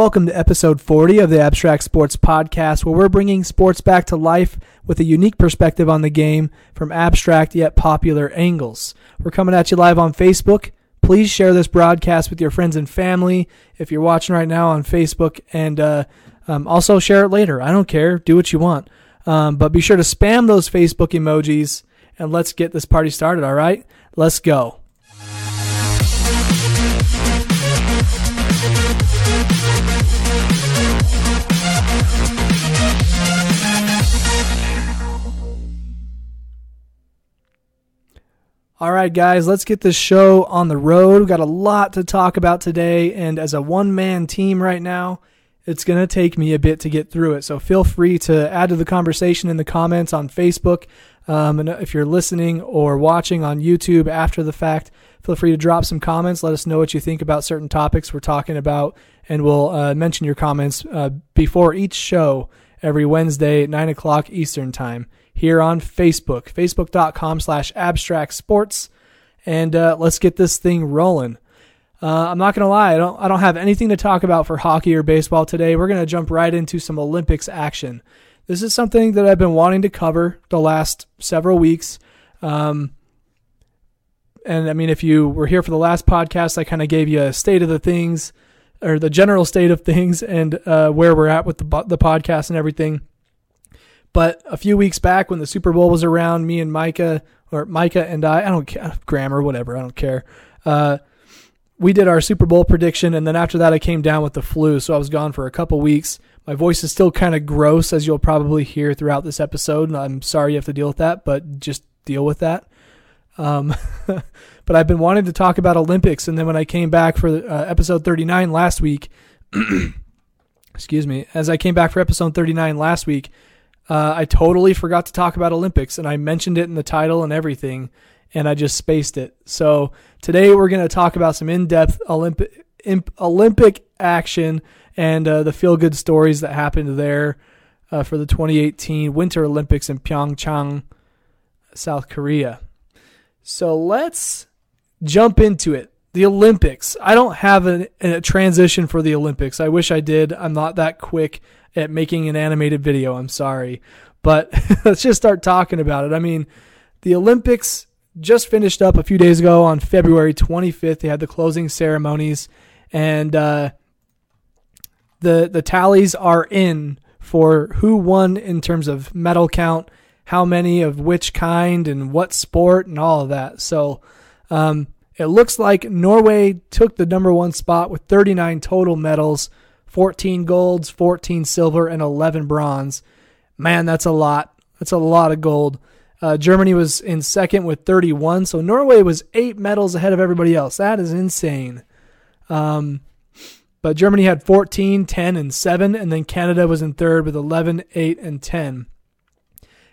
Welcome to episode 40 of the Abstract Sports Podcast, where we're bringing sports back to life with a unique perspective on the game from abstract yet popular angles. We're coming at you live on Facebook. Please share this broadcast with your friends and family if you're watching right now on Facebook, and uh, um, also share it later. I don't care. Do what you want. Um, but be sure to spam those Facebook emojis, and let's get this party started, all right? Let's go. All right, guys, let's get this show on the road. We've got a lot to talk about today, and as a one man team right now, it's going to take me a bit to get through it. So feel free to add to the conversation in the comments on Facebook. Um, and if you're listening or watching on YouTube after the fact, feel free to drop some comments. Let us know what you think about certain topics we're talking about, and we'll uh, mention your comments uh, before each show every Wednesday at 9 o'clock Eastern Time here on Facebook, facebook.com slash abstract sports. And uh, let's get this thing rolling. Uh, I'm not gonna lie, I don't I don't have anything to talk about for hockey or baseball today. We're gonna jump right into some Olympics action. This is something that I've been wanting to cover the last several weeks. Um, and I mean, if you were here for the last podcast, I kind of gave you a state of the things or the general state of things and uh, where we're at with the the podcast and everything. But a few weeks back when the Super Bowl was around, me and Micah, or Micah and I, I don't care, grammar, whatever, I don't care. Uh, we did our Super Bowl prediction, and then after that, I came down with the flu, so I was gone for a couple weeks. My voice is still kind of gross, as you'll probably hear throughout this episode. And I'm sorry you have to deal with that, but just deal with that. Um, but I've been wanting to talk about Olympics, and then when I came back for uh, episode 39 last week, excuse me, as I came back for episode 39 last week, uh, I totally forgot to talk about Olympics, and I mentioned it in the title and everything, and I just spaced it. So today we're going to talk about some in-depth Olympic Olympic action and uh, the feel-good stories that happened there uh, for the 2018 Winter Olympics in Pyeongchang, South Korea. So let's jump into it. The Olympics. I don't have a, a transition for the Olympics. I wish I did. I'm not that quick at making an animated video. I'm sorry. But let's just start talking about it. I mean, the Olympics just finished up a few days ago on February 25th. They had the closing ceremonies, and uh, the the tallies are in for who won in terms of medal count, how many of which kind, and what sport, and all of that. So. Um, it looks like Norway took the number one spot with 39 total medals, 14 golds, 14 silver, and 11 bronze. Man, that's a lot. That's a lot of gold. Uh, Germany was in second with 31, so Norway was eight medals ahead of everybody else. That is insane. Um, but Germany had 14, 10, and 7, and then Canada was in third with 11, 8, and 10.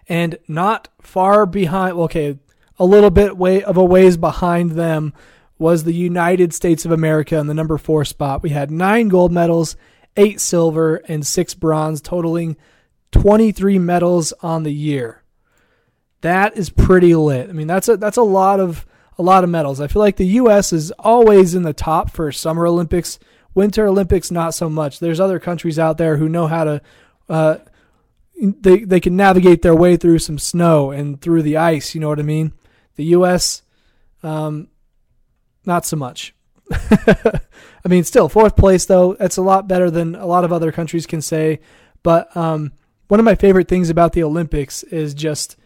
And not far behind, okay, a little bit way of a ways behind them was the United States of America in the number four spot. We had nine gold medals, eight silver, and six bronze, totaling 23 medals on the year. That is pretty lit. I mean, that's a that's a lot of a lot of medals. I feel like the U.S. is always in the top for Summer Olympics, Winter Olympics not so much. There's other countries out there who know how to. Uh, they they can navigate their way through some snow and through the ice. You know what I mean? The U.S. Um, not so much. I mean, still fourth place though. That's a lot better than a lot of other countries can say. But um, one of my favorite things about the Olympics is just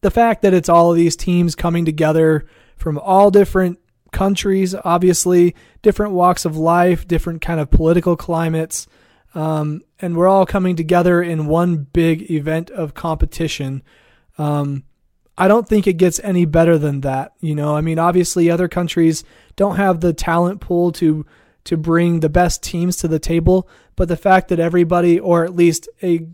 the fact that it's all of these teams coming together from all different countries, obviously different walks of life, different kind of political climates, um, and we're all coming together in one big event of competition. Um, I don't think it gets any better than that. You know, I mean, obviously other countries don't have the talent pool to to bring the best teams to the table, but the fact that everybody, or at least a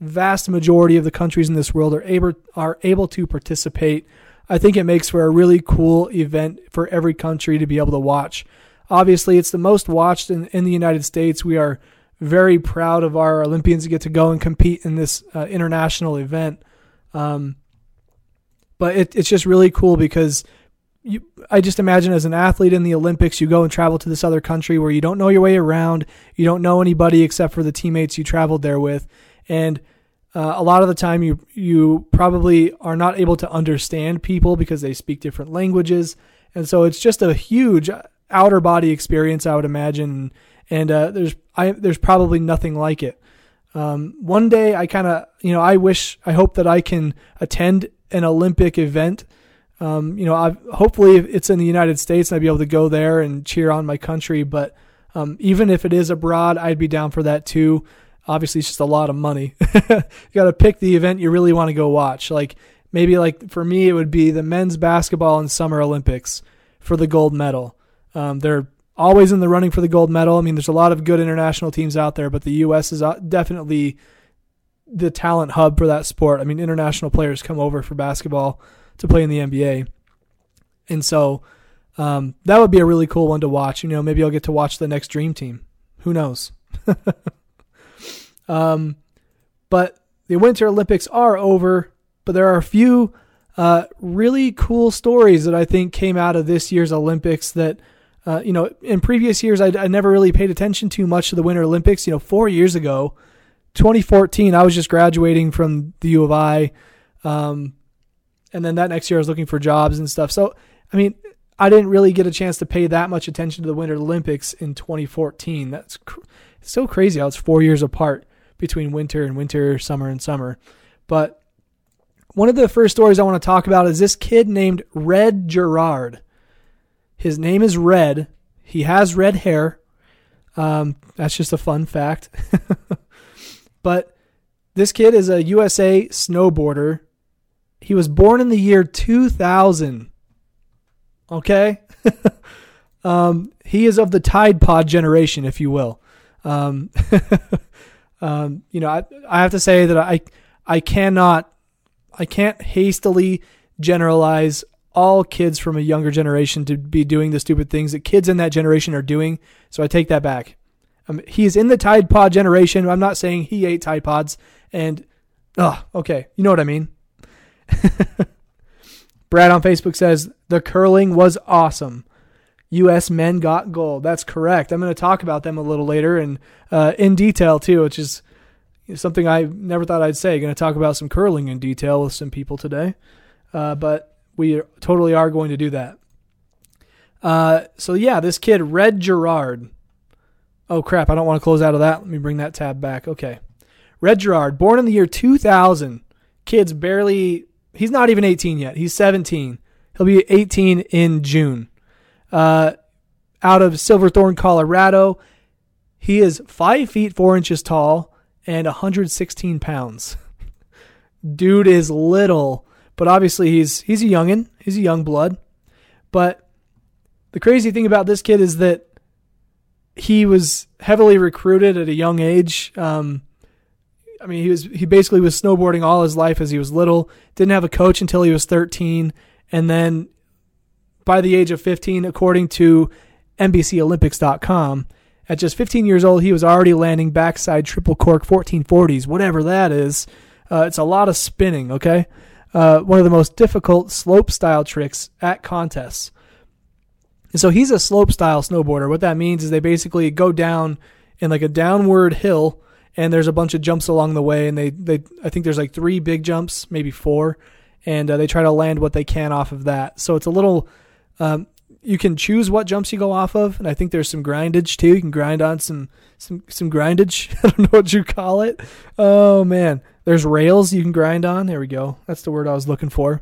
vast majority of the countries in this world, are able are able to participate, I think it makes for a really cool event for every country to be able to watch. Obviously, it's the most watched in, in the United States. We are very proud of our Olympians to get to go and compete in this uh, international event. Um, but it, it's just really cool because you, I just imagine as an athlete in the Olympics, you go and travel to this other country where you don't know your way around, you don't know anybody except for the teammates you traveled there with, and uh, a lot of the time you you probably are not able to understand people because they speak different languages, and so it's just a huge outer body experience, I would imagine. And uh, there's I there's probably nothing like it. Um, one day, I kind of you know I wish I hope that I can attend an Olympic event um, you know, I've, hopefully it's in the United States and I'd be able to go there and cheer on my country. But um, even if it is abroad, I'd be down for that too. Obviously, it's just a lot of money. you got to pick the event you really want to go watch. Like maybe like for me, it would be the men's basketball and summer Olympics for the gold medal. Um, they're always in the running for the gold medal. I mean, there's a lot of good international teams out there, but the U.S. is uh, definitely the talent hub for that sport. I mean, international players come over for basketball to play in the NBA. And so um, that would be a really cool one to watch. You know, maybe I'll get to watch the next Dream Team. Who knows? um, but the Winter Olympics are over, but there are a few uh, really cool stories that I think came out of this year's Olympics that. Uh, you know, in previous years, I, I never really paid attention too much to the Winter Olympics. You know, four years ago, 2014, I was just graduating from the U of I. Um, and then that next year I was looking for jobs and stuff. So, I mean, I didn't really get a chance to pay that much attention to the Winter Olympics in 2014. That's cr- so crazy how it's four years apart between winter and winter, summer and summer. But one of the first stories I want to talk about is this kid named Red Gerard. His name is Red. He has red hair. Um, that's just a fun fact. but this kid is a USA snowboarder he was born in the year 2000. Okay? um, he is of the Tide Pod generation, if you will. Um, um, you know, I, I have to say that I, I cannot, I can't hastily generalize all kids from a younger generation to be doing the stupid things that kids in that generation are doing. So I take that back. Um, he's in the Tide Pod generation. I'm not saying he ate Tide Pods. And, oh, okay. You know what I mean. Brad on Facebook says the curling was awesome. U.S. men got gold. That's correct. I'm going to talk about them a little later and uh, in detail too, which is something I never thought I'd say. Going to talk about some curling in detail with some people today, uh, but we totally are going to do that. Uh, so yeah, this kid Red Gerard. Oh crap! I don't want to close out of that. Let me bring that tab back. Okay, Red Gerard, born in the year 2000. Kids barely He's not even 18 yet. He's 17. He'll be 18 in June. Uh, out of Silverthorne, Colorado. He is 5 feet 4 inches tall and 116 pounds. Dude is little, but obviously he's he's a youngin. He's a young blood. But the crazy thing about this kid is that he was heavily recruited at a young age. Um, I mean, he was he basically was snowboarding all his life as he was little. Didn't have a coach until he was 13, and then by the age of 15, according to NBCOlympics.com, at just 15 years old, he was already landing backside triple cork 1440s, whatever that is. Uh, it's a lot of spinning. Okay, uh, one of the most difficult slope style tricks at contests. And so he's a slope style snowboarder. What that means is they basically go down in like a downward hill and there's a bunch of jumps along the way and they, they I think there's like three big jumps, maybe four, and uh, they try to land what they can off of that. So it's a little um, you can choose what jumps you go off of, and I think there's some grindage too. You can grind on some some some grindage. I don't know what you call it. Oh man, there's rails you can grind on. There we go. That's the word I was looking for.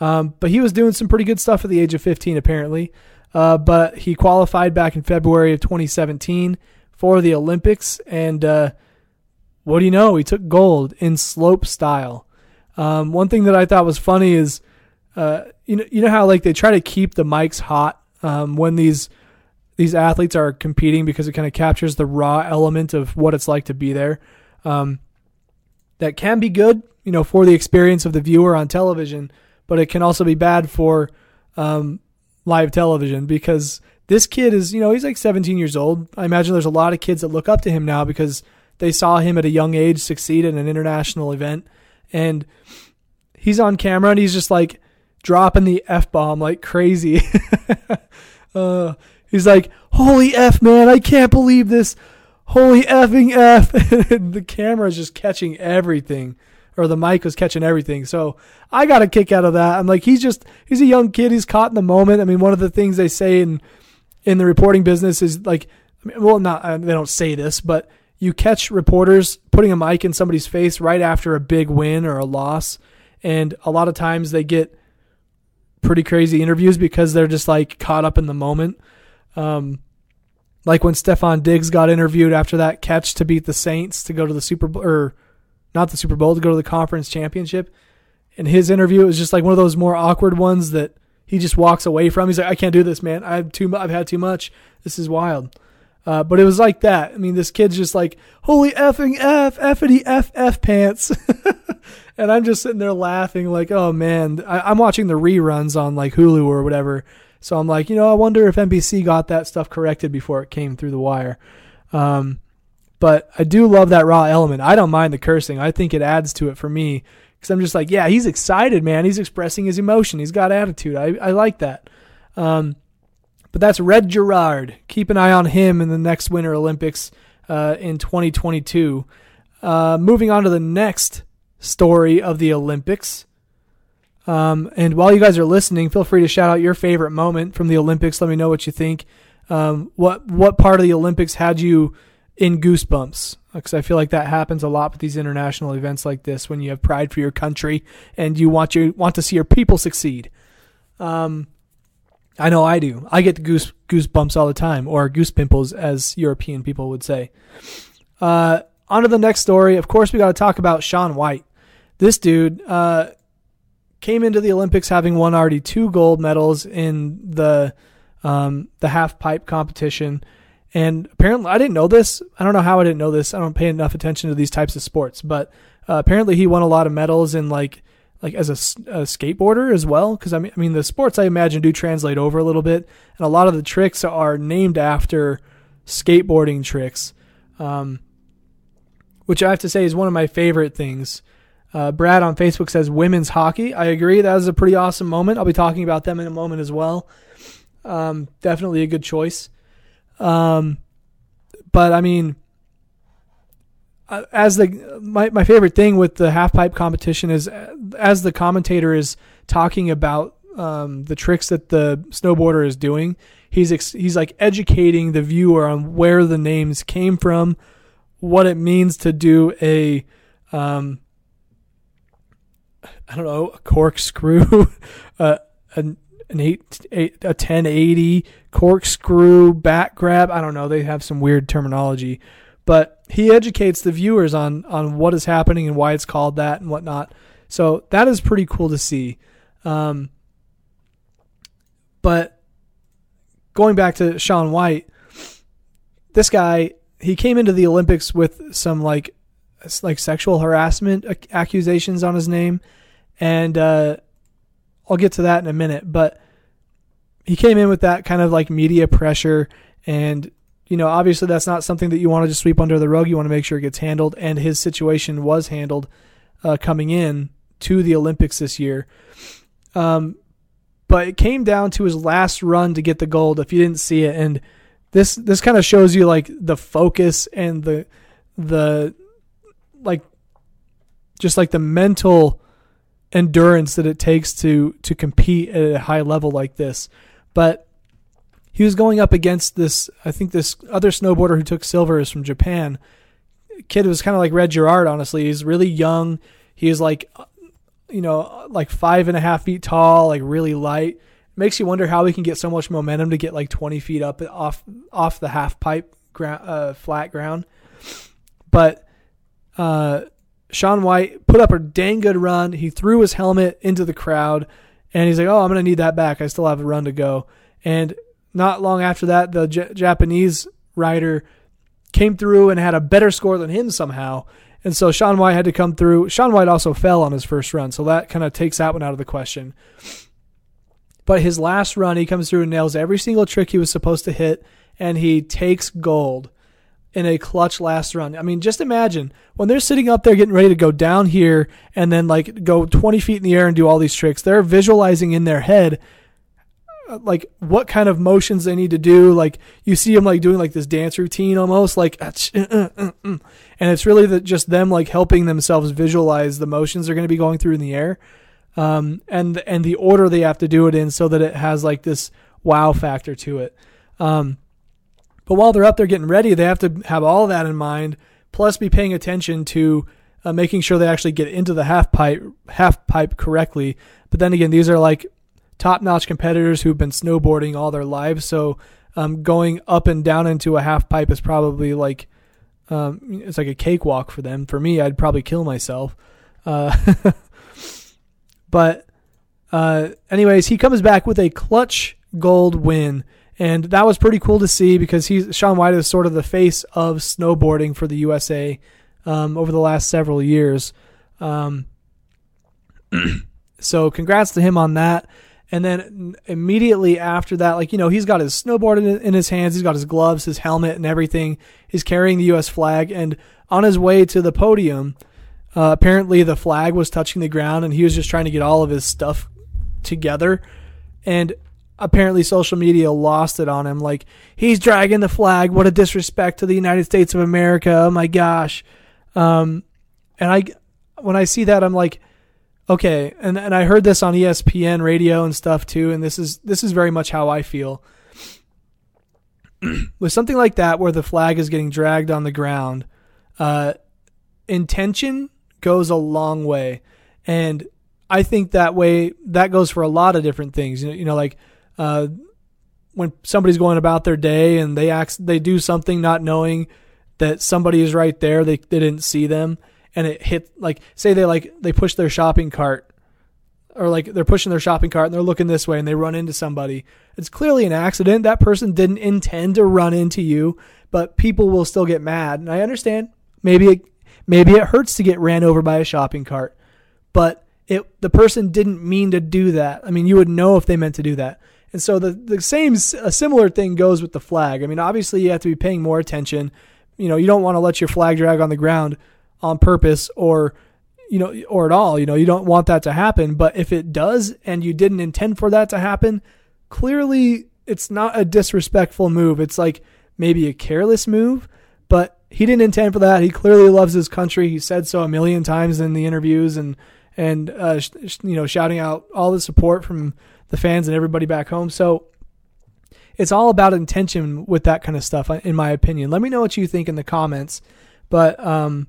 Um, but he was doing some pretty good stuff at the age of 15, apparently. Uh, but he qualified back in February of 2017 for the Olympics. And uh, what do you know? He took gold in slope style. Um, one thing that I thought was funny is, uh, you know, you know how like they try to keep the mics hot um, when these these athletes are competing because it kind of captures the raw element of what it's like to be there. Um, that can be good, you know, for the experience of the viewer on television, but it can also be bad for um, live television because this kid is, you know, he's like 17 years old. I imagine there's a lot of kids that look up to him now because they saw him at a young age succeed in an international event. And he's on camera and he's just like, dropping the f bomb like crazy. uh, he's like, "Holy f, man! I can't believe this! Holy effing f!" the camera is just catching everything, or the mic was catching everything. So I got a kick out of that. I'm like, he's just he's a young kid. He's caught in the moment. I mean, one of the things they say in in the reporting business is like, well, not uh, they don't say this, but you catch reporters putting a mic in somebody's face right after a big win or a loss, and a lot of times they get pretty crazy interviews because they're just like caught up in the moment. Um, like when Stefon Diggs got interviewed after that catch to beat the Saints to go to the Super Bowl, or not the Super Bowl, to go to the conference championship. And his interview, was just like one of those more awkward ones that he just walks away from. He's like, I can't do this, man. I've too, I've had too much. This is wild. Uh, but it was like that. I mean, this kid's just like, holy effing F, effity F, F pants. and I'm just sitting there laughing, like, oh man, I, am watching the reruns on like Hulu or whatever. So I'm like, you know, I wonder if NBC got that stuff corrected before it came through the wire. Um, but I do love that raw element. I don't mind the cursing. I think it adds to it for me because I'm just like, yeah, he's excited, man. He's expressing his emotion. He's got attitude. I, I like that. Um, but that's Red Gerard. Keep an eye on him in the next Winter Olympics uh, in 2022. Uh, moving on to the next story of the Olympics. Um, and while you guys are listening, feel free to shout out your favorite moment from the Olympics. Let me know what you think. Um, what what part of the Olympics had you in goosebumps? Because I feel like that happens a lot with these international events like this, when you have pride for your country and you want you want to see your people succeed. Um, I know I do. I get the goose goosebumps all the time, or goose pimples, as European people would say. Uh, on to the next story. Of course, we got to talk about Shaun White. This dude uh, came into the Olympics having won already two gold medals in the um, the half pipe competition, and apparently, I didn't know this. I don't know how I didn't know this. I don't pay enough attention to these types of sports, but uh, apparently, he won a lot of medals in like like as a, a skateboarder as well. Because I mean I mean the sports I imagine do translate over a little bit. And a lot of the tricks are named after skateboarding tricks. Um, which I have to say is one of my favorite things. Uh, Brad on Facebook says women's hockey. I agree. That was a pretty awesome moment. I'll be talking about them in a moment as well. Um, definitely a good choice um, but I mean uh, as the my, my favorite thing with the half pipe competition is uh, as the commentator is talking about um, the tricks that the snowboarder is doing he's ex- he's like educating the viewer on where the names came from what it means to do a um, I don't know a corkscrew uh, an an eight, eight a 1080 corkscrew back grab I don't know they have some weird terminology but he educates the viewers on on what is happening and why it's called that and whatnot. So that is pretty cool to see. Um, but going back to Shaun White, this guy he came into the Olympics with some like like sexual harassment accusations on his name, and uh, I'll get to that in a minute. But he came in with that kind of like media pressure, and you know, obviously that's not something that you want to just sweep under the rug. You want to make sure it gets handled, and his situation was handled uh, coming in to the Olympics this year. Um, but it came down to his last run to get the gold. If you didn't see it, and this this kind of shows you like the focus and the the like just like the mental endurance that it takes to to compete at a high level like this. But he was going up against this. I think this other snowboarder who took silver is from Japan. Kid was kind of like Red Gerard. Honestly, he's really young. He is like, you know, like five and a half feet tall, like really light. Makes you wonder how he can get so much momentum to get like 20 feet up off off the half pipe ground, uh, flat ground. But uh, Shaun White put up a dang good run. He threw his helmet into the crowd, and he's like, "Oh, I'm gonna need that back. I still have a run to go." And not long after that, the J- Japanese rider came through and had a better score than him somehow. And so Shaun White had to come through. Shaun White also fell on his first run, so that kind of takes that one out of the question. But his last run, he comes through and nails every single trick he was supposed to hit, and he takes gold in a clutch last run. I mean, just imagine when they're sitting up there getting ready to go down here and then like go 20 feet in the air and do all these tricks. They're visualizing in their head uh, like what kind of motions they need to do. Like you see them like doing like this dance routine almost like, uh, uh, and it's really that just them like helping themselves visualize the motions they're going to be going through in the air, um, and and the order they have to do it in so that it has like this wow factor to it. Um, but while they're up there getting ready, they have to have all that in mind, plus be paying attention to uh, making sure they actually get into the half pipe half pipe correctly. But then again, these are like top notch competitors who've been snowboarding all their lives, so um, going up and down into a half pipe is probably like um, it's like a cakewalk for them. For me, I'd probably kill myself. Uh, but uh, anyways, he comes back with a clutch gold win and that was pretty cool to see because he's Shaun White is sort of the face of snowboarding for the USA um, over the last several years. Um, so congrats to him on that. And then immediately after that, like you know, he's got his snowboard in, in his hands, he's got his gloves, his helmet, and everything. He's carrying the U.S. flag, and on his way to the podium, uh, apparently the flag was touching the ground, and he was just trying to get all of his stuff together. And apparently social media lost it on him. Like he's dragging the flag. What a disrespect to the United States of America. Oh my gosh. Um, and I, when I see that, I'm like, okay. And and I heard this on ESPN radio and stuff too. And this is this is very much how I feel. With something like that, where the flag is getting dragged on the ground, uh, intention goes a long way, and I think that way that goes for a lot of different things. You know, you know like uh, when somebody's going about their day and they act, they do something not knowing that somebody is right there, they, they didn't see them, and it hit like say they like they push their shopping cart or like they're pushing their shopping cart and they're looking this way and they run into somebody. It's clearly an accident. That person didn't intend to run into you, but people will still get mad. And I understand. Maybe it maybe it hurts to get ran over by a shopping cart, but it the person didn't mean to do that. I mean, you would know if they meant to do that. And so the the same a similar thing goes with the flag. I mean, obviously you have to be paying more attention. You know, you don't want to let your flag drag on the ground on purpose or you know or at all. You know, you don't want that to happen, but if it does and you didn't intend for that to happen, clearly it's not a disrespectful move. It's like maybe a careless move, but he didn't intend for that. He clearly loves his country. He said so a million times in the interviews and and uh, you know shouting out all the support from the fans and everybody back home. So it's all about intention with that kind of stuff, in my opinion. Let me know what you think in the comments. But um,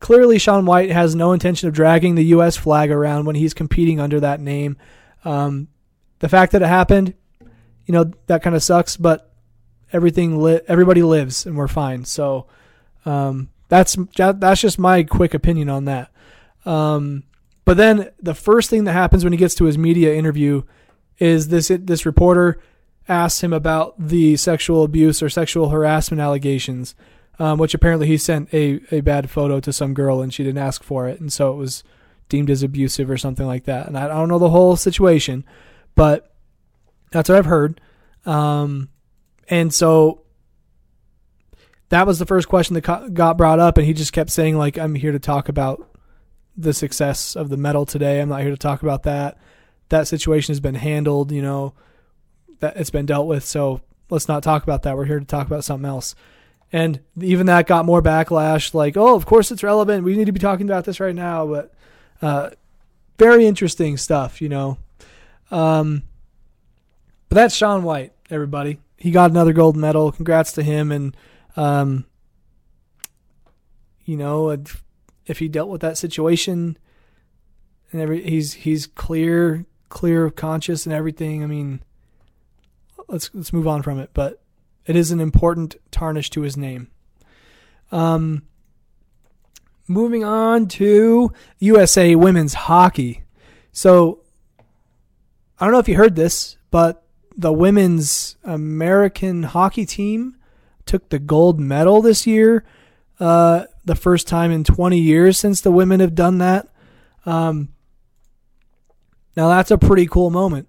clearly, Shaun White has no intention of dragging the U.S. flag around when he's competing under that name. Um, the fact that it happened, you know, that kind of sucks. But everything, li- everybody lives, and we're fine. So um, that's that's just my quick opinion on that. Um, but then the first thing that happens when he gets to his media interview is this this reporter asks him about the sexual abuse or sexual harassment allegations, um, which apparently he sent a, a bad photo to some girl and she didn't ask for it, and so it was deemed as abusive or something like that. And I, don't know the whole situation, but that's what I've heard. Um, and so that was the first question that got brought up, and he just kept saying like, "I'm here to talk about the success of the medal today. I'm not here to talk about that. That situation has been handled, you know, that it's been dealt with. So let's not talk about that. We're here to talk about something else. And even that got more backlash like, oh, of course it's relevant. We need to be talking about this right now. But uh, very interesting stuff, you know. Um, but that's Shaun White, everybody. He got another gold medal. Congrats to him. And, um, you know, if he dealt with that situation and every he's he's clear clear of conscious and everything. I mean, let's let's move on from it, but it is an important tarnish to his name. Um, moving on to USA women's hockey. So I don't know if you heard this, but the women's American hockey team took the gold medal this year. Uh, the first time in 20 years since the women have done that. Um, now that's a pretty cool moment.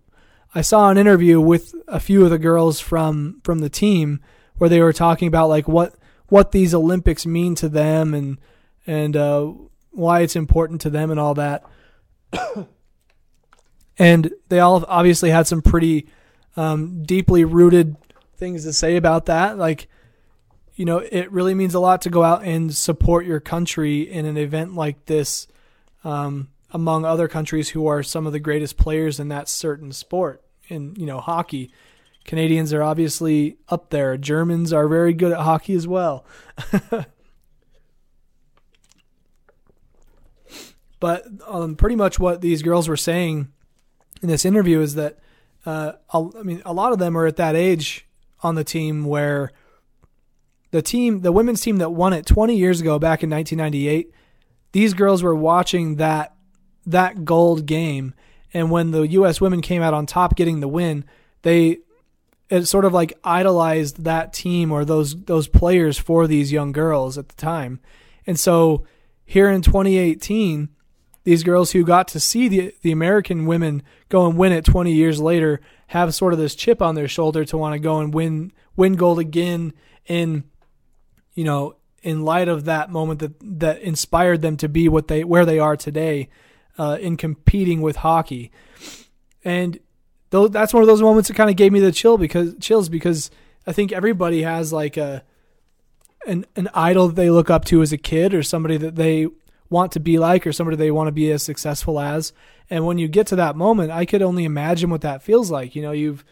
I saw an interview with a few of the girls from from the team where they were talking about like what what these Olympics mean to them and and uh, why it's important to them and all that. and they all obviously had some pretty um, deeply rooted things to say about that. Like, you know, it really means a lot to go out and support your country in an event like this, um, among other countries who are some of the greatest players in that certain sport. In you know, hockey, Canadians are obviously up there. Germans are very good at hockey as well. but um, pretty much what these girls were saying in this interview is that uh, I mean, a lot of them are at that age on the team where the team, the women's team that won it 20 years ago, back in 1998, these girls were watching that that gold game, and when the U.S. women came out on top, getting the win, they it sort of like idolized that team or those those players for these young girls at the time, and so here in 2018 these girls who got to see the the American women go and win it 20 years later have sort of this chip on their shoulder to want to go and win win gold again in you know in light of that moment that that inspired them to be what they where they are today uh, in competing with hockey and th- that's one of those moments that kind of gave me the chill because chills because I think everybody has like a an an idol that they look up to as a kid or somebody that they want to be like or somebody they want to be as successful as. And when you get to that moment, I could only imagine what that feels like. You know, you've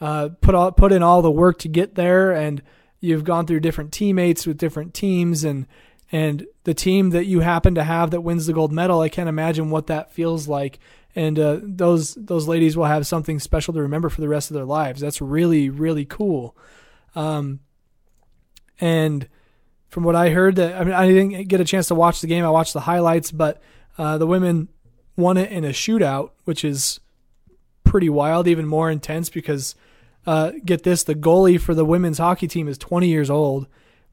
uh, put all, put in all the work to get there, and you've gone through different teammates with different teams, and and the team that you happen to have that wins the gold medal. I can't imagine what that feels like. And uh, those those ladies will have something special to remember for the rest of their lives. That's really really cool. Um, and from what I heard, that I mean, I didn't get a chance to watch the game. I watched the highlights, but uh, the women won it in a shootout, which is pretty wild, even more intense because uh, get this: the goalie for the women's hockey team is 20 years old.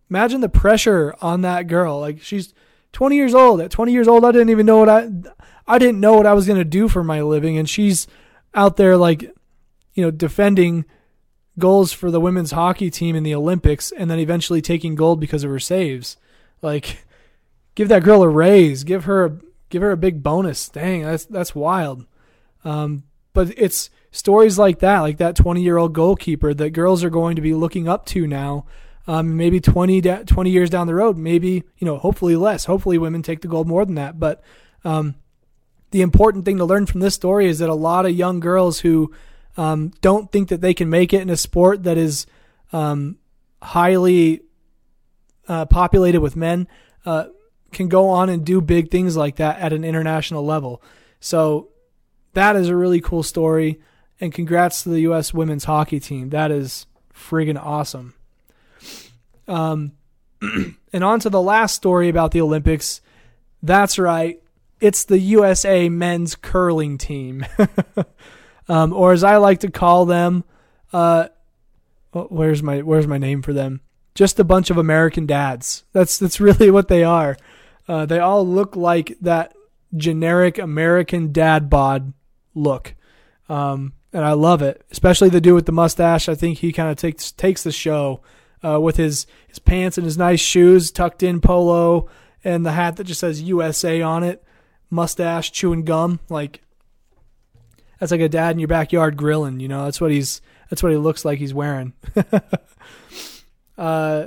Imagine the pressure on that girl. Like she's 20 years old. At 20 years old, I didn't even know what I I didn't know what I was gonna do for my living, and she's out there like you know defending goals for the women's hockey team in the Olympics and then eventually taking gold because of her saves. Like give that girl a raise, give her a, give her a big bonus. Dang, that's that's wild. Um, but it's stories like that, like that 20-year-old goalkeeper that girls are going to be looking up to now. Um, maybe 20, 20 years down the road, maybe, you know, hopefully less. Hopefully women take the gold more than that, but um, the important thing to learn from this story is that a lot of young girls who um, don't think that they can make it in a sport that is um, highly uh, populated with men uh, can go on and do big things like that at an international level. So that is a really cool story. And congrats to the U.S. women's hockey team. That is friggin' awesome. Um, and on to the last story about the Olympics. That's right. It's the USA men's curling team. um, or as I like to call them, uh, oh, where's my where's my name for them? Just a bunch of American dads. That's that's really what they are. Uh, they all look like that generic American dad bod look, um, and I love it. Especially the dude with the mustache. I think he kind of takes takes the show uh, with his his pants and his nice shoes, tucked in polo, and the hat that just says USA on it. Mustache, chewing gum, like that's like a dad in your backyard grilling. You know, that's what he's that's what he looks like he's wearing. uh,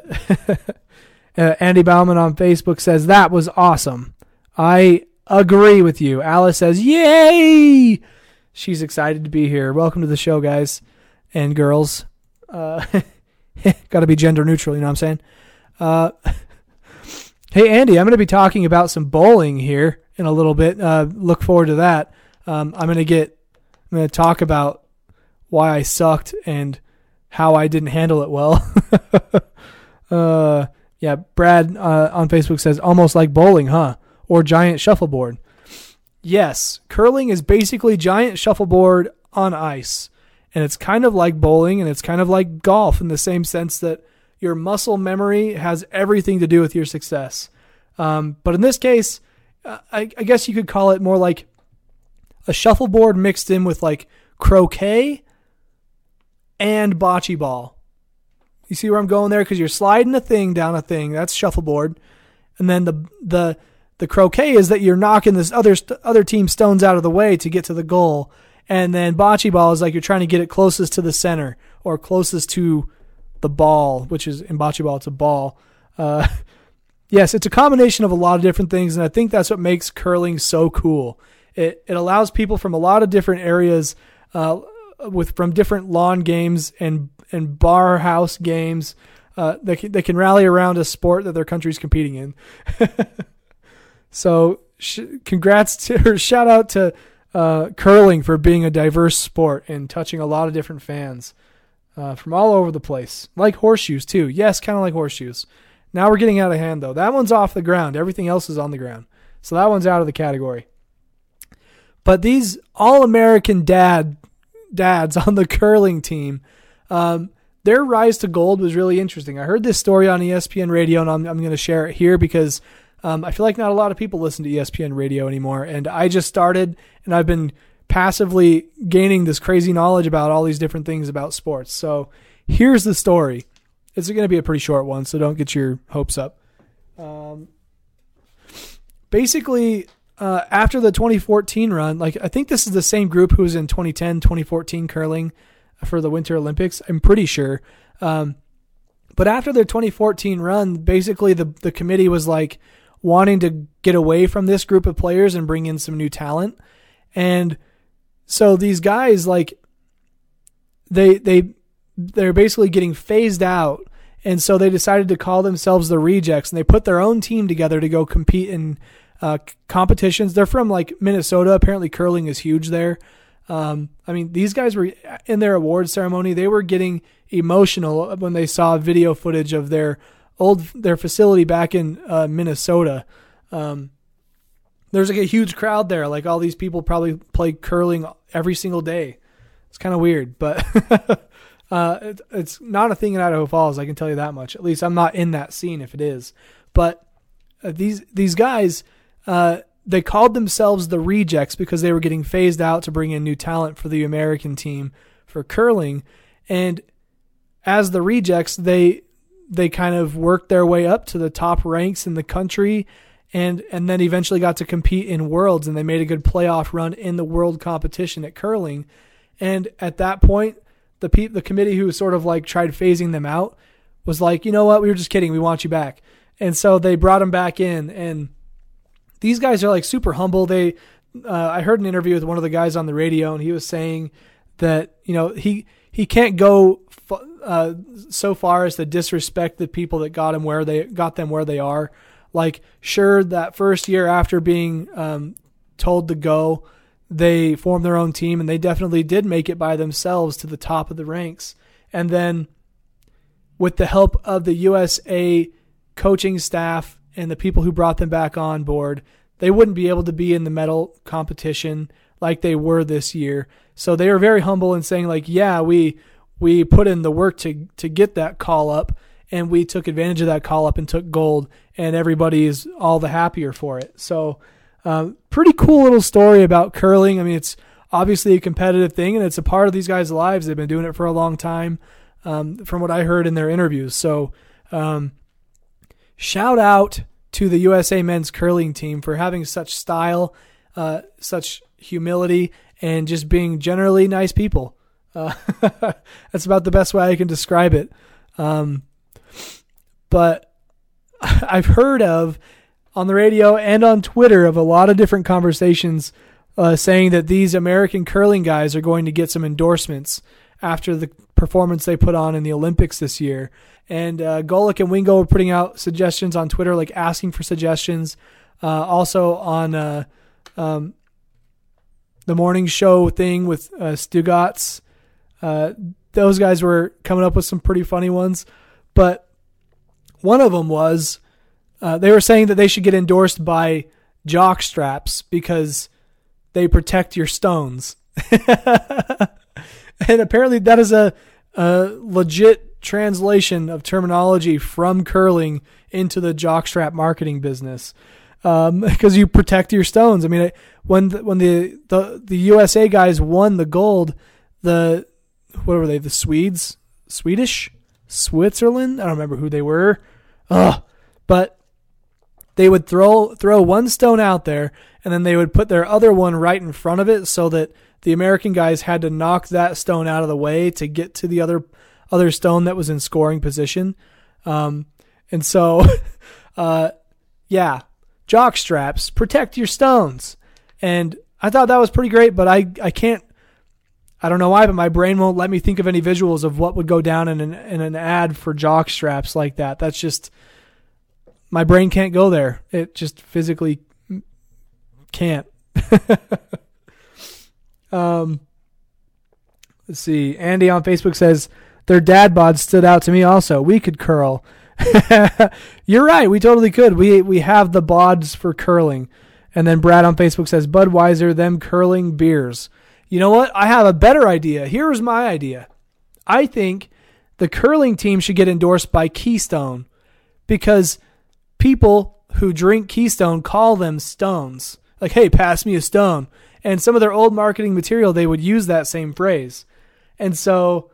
Andy Bauman on Facebook says that was awesome. I agree with you. Alice says, "Yay!" She's excited to be here. Welcome to the show, guys and girls. Uh, Got to be gender neutral. You know what I'm saying? Uh, hey, Andy, I'm going to be talking about some bowling here in a little bit. Uh, look forward to that. Um, I'm going to get I'm going to talk about why I sucked and how I didn't handle it well. uh, yeah, Brad uh, on Facebook says almost like bowling, huh? Or giant shuffleboard. Yes, curling is basically giant shuffleboard on ice. And it's kind of like bowling and it's kind of like golf in the same sense that your muscle memory has everything to do with your success. Um, but in this case, I, I guess you could call it more like a shuffleboard mixed in with like croquet and bocce ball. You see where I'm going there? Because you're sliding a thing down a thing. That's shuffleboard, and then the the the croquet is that you're knocking this other other team stones out of the way to get to the goal, and then bocce ball is like you're trying to get it closest to the center or closest to the ball, which is in bocce ball it's a ball. Uh, yes, it's a combination of a lot of different things, and I think that's what makes curling so cool. It it allows people from a lot of different areas, uh, with from different lawn games and and bar house games, uh, they can, they can rally around a sport that their country's competing in. so, sh- congrats to or shout out to uh, curling for being a diverse sport and touching a lot of different fans uh, from all over the place, like horseshoes too. Yes, kind of like horseshoes. Now we're getting out of hand though. That one's off the ground. Everything else is on the ground. So that one's out of the category. But these all-American dad dads on the curling team, um, their rise to gold was really interesting. I heard this story on ESPN Radio, and I'm, I'm going to share it here because um, I feel like not a lot of people listen to ESPN Radio anymore. And I just started, and I've been passively gaining this crazy knowledge about all these different things about sports. So here's the story. It's going to be a pretty short one, so don't get your hopes up. Um, basically, uh, after the 2014 run, like I think this is the same group who was in 2010, 2014 curling for the Winter Olympics. I'm pretty sure. Um, but after their 2014 run, basically the the committee was like wanting to get away from this group of players and bring in some new talent. And so these guys like they they they're basically getting phased out. And so they decided to call themselves the rejects and they put their own team together to go compete in uh, competitions. They're from like minnesota. Apparently curling is huge there. Um, i mean these guys were in their award ceremony they were getting emotional when they saw video footage of their old their facility back in uh, minnesota um, there's like a huge crowd there. Like all these people probably play curling every single day. It's kind of weird, but uh, it, it's not a thing in Idaho Falls. I can tell you that much. At least I'm not in that scene if it is. But uh, these these guys, uh, they called themselves the rejects because they were getting phased out to bring in new talent for the American team for curling, and as the rejects, they they kind of worked their way up to the top ranks in the country and and then eventually got to compete in worlds and they made a good playoff run in the world competition at curling. And at that point the pe- the committee who sort of like tried phasing them out was like you know what? We were just kidding. We want you back. And so they brought them back in and these guys are like super humble. They uh, I heard an interview with one of the guys on the radio and he was saying that you know he he can't go uh, so far as to disrespect the people that got him where they got them where they are like, sure, that first year after being um, told to go, they formed their own team and they definitely did make it by themselves to the top of the ranks. And then, with the help of the USA coaching staff and the people who brought them back on board, they wouldn't be able to be in the medal competition like they were this year. So they were very humble in saying like, yeah, we we put in the work to to get that call up and we took advantage of that call up and took gold, and everybody is all the happier for it. So, um, pretty cool little story about curling. I mean, it's obviously a competitive thing, and it's a part of these guys' lives. They've been doing it for a long time, um, from what I heard in their interviews. So, um, shout out to the USA men's curling team for having such style, uh, such humility, and just being generally nice people. Uh, that's about the best way I can describe it. Um, but I've heard of on the radio and on Twitter of a lot of different conversations uh, saying that these American curling guys are going to get some endorsements after the performance they put on in the Olympics this year. And uh, and Wingo were putting out suggestions on Twitter, like asking for suggestions. Uh, also on uh, um, the morning show thing with uh, Stugotz. Uh, those guys were coming up with some pretty funny ones. But one of them was uh, they were saying that they should get endorsed by jock straps because they protect your stones. and apparently that is a, a legit translation of terminology from curling into the jockstrap marketing business because um, you protect your stones. I mean, when the, when the, the the USA guys won the gold, the what were they? The Swedes, Swedish Switzerland. I don't remember who they were. Ugh. But they would throw throw one stone out there and then they would put their other one right in front of it so that the American guys had to knock that stone out of the way to get to the other other stone that was in scoring position. Um, and so, uh, yeah, jock straps protect your stones. And I thought that was pretty great, but I, I can't, I don't know why, but my brain won't let me think of any visuals of what would go down in an, in an ad for jock straps like that. That's just, my brain can't go there. It just physically can't. um, let's see. Andy on Facebook says their dad bods stood out to me. Also, we could curl. You're right. We totally could. We we have the bods for curling. And then Brad on Facebook says Budweiser them curling beers. You know what? I have a better idea. Here's my idea. I think the curling team should get endorsed by Keystone because people who drink Keystone call them stones. Like, hey, pass me a stone. And some of their old marketing material, they would use that same phrase. And so,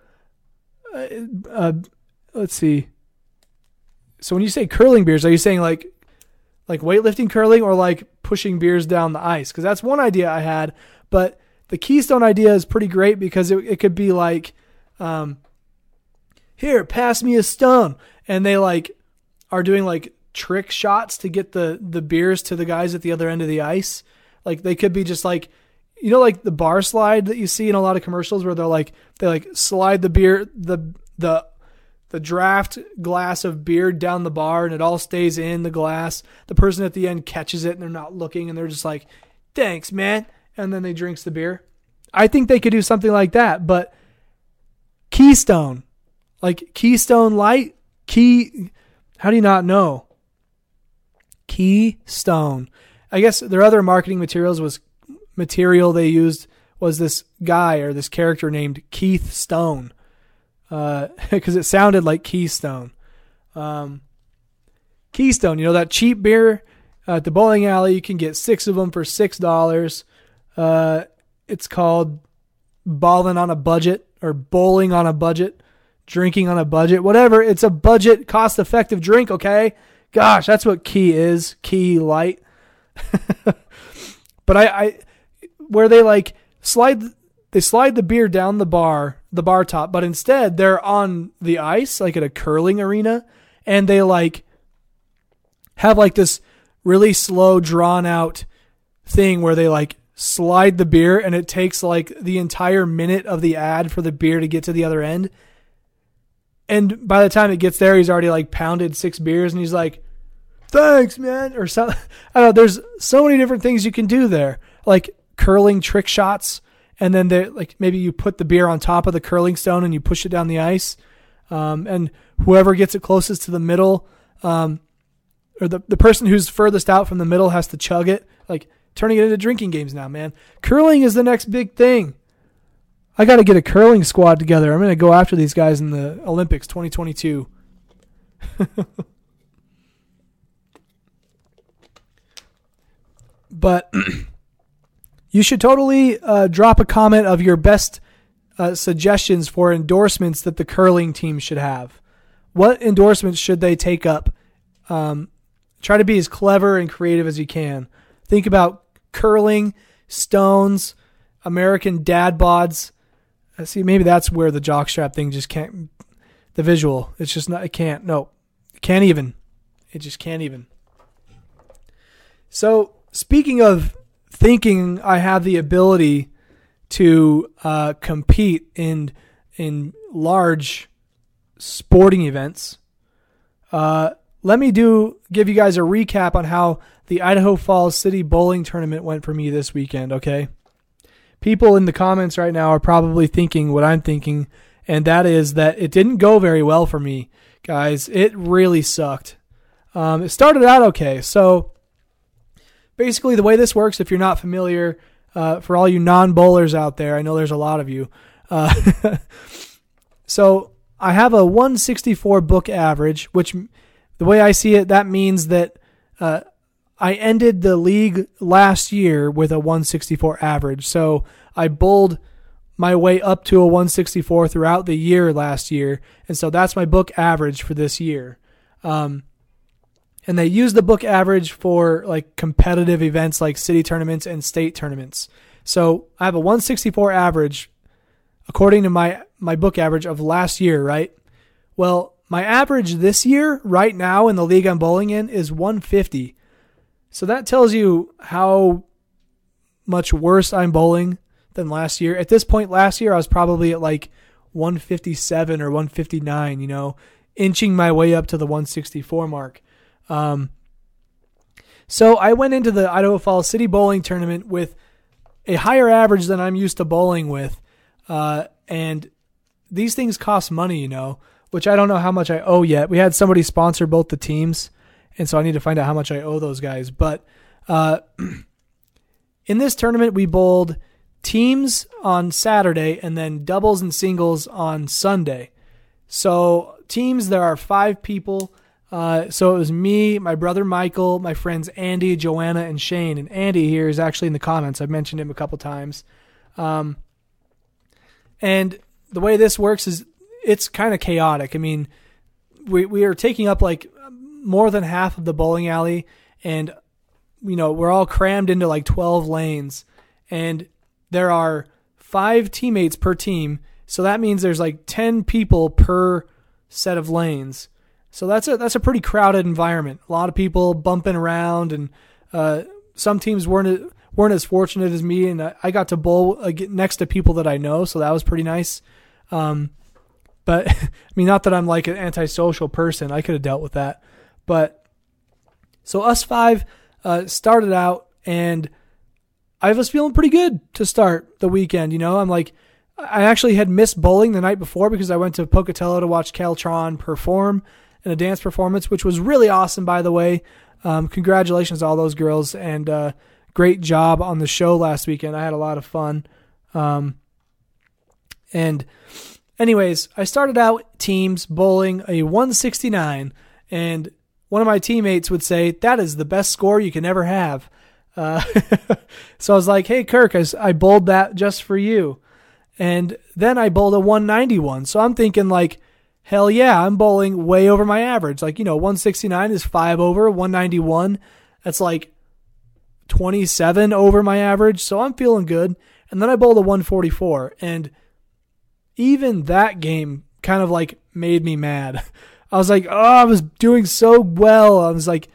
uh, uh, let's see. So when you say curling beers, are you saying like, like weightlifting curling or like pushing beers down the ice? Because that's one idea I had. But the Keystone idea is pretty great because it, it could be like, um, here, pass me a stone. And they like are doing like trick shots to get the the beers to the guys at the other end of the ice. Like they could be just like you know like the bar slide that you see in a lot of commercials where they're like they like slide the beer the the the draft glass of beer down the bar and it all stays in the glass. The person at the end catches it and they're not looking and they're just like, "Thanks, man." And then they drinks the beer. I think they could do something like that, but Keystone, like Keystone Light, Key how do you not know? Keystone. I guess their other marketing materials was material they used was this guy or this character named Keith Stone, because uh, it sounded like Keystone. Um, Keystone, you know that cheap beer at the bowling alley. You can get six of them for six dollars. Uh, it's called balling on a budget or bowling on a budget, drinking on a budget, whatever. It's a budget, cost-effective drink. Okay, Gosh, that's what key is. Key light. but I, I, where they like slide, they slide the beer down the bar, the bar top, but instead they're on the ice, like at a curling arena, and they like have like this really slow, drawn out thing where they like slide the beer and it takes like the entire minute of the ad for the beer to get to the other end and by the time it gets there, he's already like pounded six beers and he's like, thanks, man. Or something. I don't know. There's so many different things you can do there. Like curling trick shots. And then they like maybe you put the beer on top of the curling stone and you push it down the ice. Um, and whoever gets it closest to the middle, um, or the, the person who's furthest out from the middle has to chug it. Like turning it into drinking games now, man. Curling is the next big thing. I got to get a curling squad together. I'm going to go after these guys in the Olympics 2022. but you should totally uh, drop a comment of your best uh, suggestions for endorsements that the curling team should have. What endorsements should they take up? Um, try to be as clever and creative as you can. Think about curling, stones, American dad bods uh, see, maybe that's where the jockstrap thing just can't. The visual, it's just not. It can't. No, it can't even. It just can't even. So speaking of thinking, I have the ability to uh, compete in in large sporting events. Uh, let me do give you guys a recap on how the Idaho Falls City Bowling Tournament went for me this weekend. Okay people in the comments right now are probably thinking what I'm thinking, and that is that it didn't go very well for me, guys. It really sucked. Um, it started out okay. So basically, the way this works, if you're not familiar, uh, for all you non bowlers out there, I know there's a lot of you. Uh, so I have a 164 book average, which the way I see it, that means that uh, I ended the league last year with a 164 average. So I bowled my way up to a 164 throughout the year last year, and so that's my book average for this year. Um, and they use the book average for like competitive events like city tournaments and state tournaments. So I have a 164 average according to my my book average of last year, right? Well, my average this year right now in the league I'm bowling in is 150. So that tells you how much worse I'm bowling than last year. At this point last year I was probably at like 157 or 159, you know, inching my way up to the 164 mark. Um, so I went into the Idaho Falls City Bowling Tournament with a higher average than I'm used to bowling with. Uh, and these things cost money, you know, which I don't know how much I owe yet. We had somebody sponsor both the teams, and so I need to find out how much I owe those guys. But uh, in this tournament, we bowled teams on Saturday and then doubles and singles on Sunday. So teams, there are five people. Uh, so it was me, my brother Michael, my friends Andy, Joanna, and Shane. And Andy here is actually in the comments. I've mentioned him a couple times. Um, and the way this works is it's kind of chaotic. I mean, we we are taking up like more than half of the bowling alley, and you know we're all crammed into like twelve lanes, and there are five teammates per team. So that means there's like ten people per set of lanes. So that's a that's a pretty crowded environment. A lot of people bumping around, and uh, some teams weren't weren't as fortunate as me, and I got to bowl next to people that I know, so that was pretty nice. Um, but I mean, not that I'm like an antisocial person. I could have dealt with that. But so us five uh, started out, and I was feeling pretty good to start the weekend. You know, I'm like, I actually had missed bowling the night before because I went to Pocatello to watch Keltron perform in a dance performance, which was really awesome, by the way. Um, congratulations to all those girls and uh, great job on the show last weekend. I had a lot of fun. Um, and, anyways, I started out teams bowling a 169, and one of my teammates would say, That is the best score you can ever have. Uh, so I was like, Hey, Kirk, I, I bowled that just for you. And then I bowled a 191. So I'm thinking, like, hell yeah, I'm bowling way over my average. Like, you know, 169 is five over, 191, that's like 27 over my average. So I'm feeling good. And then I bowled a 144. And even that game kind of like made me mad. I was like, oh, I was doing so well. I was like,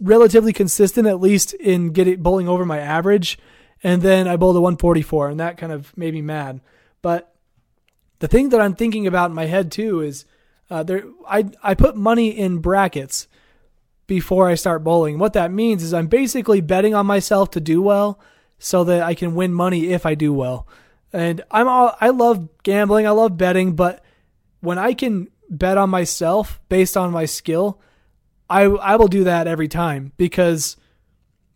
relatively consistent, at least in getting bowling over my average. And then I bowled a 144, and that kind of made me mad. But the thing that I'm thinking about in my head too is uh, there. I I put money in brackets before I start bowling. What that means is I'm basically betting on myself to do well, so that I can win money if I do well. And I'm all I love gambling. I love betting, but when I can bet on myself based on my skill, I I will do that every time because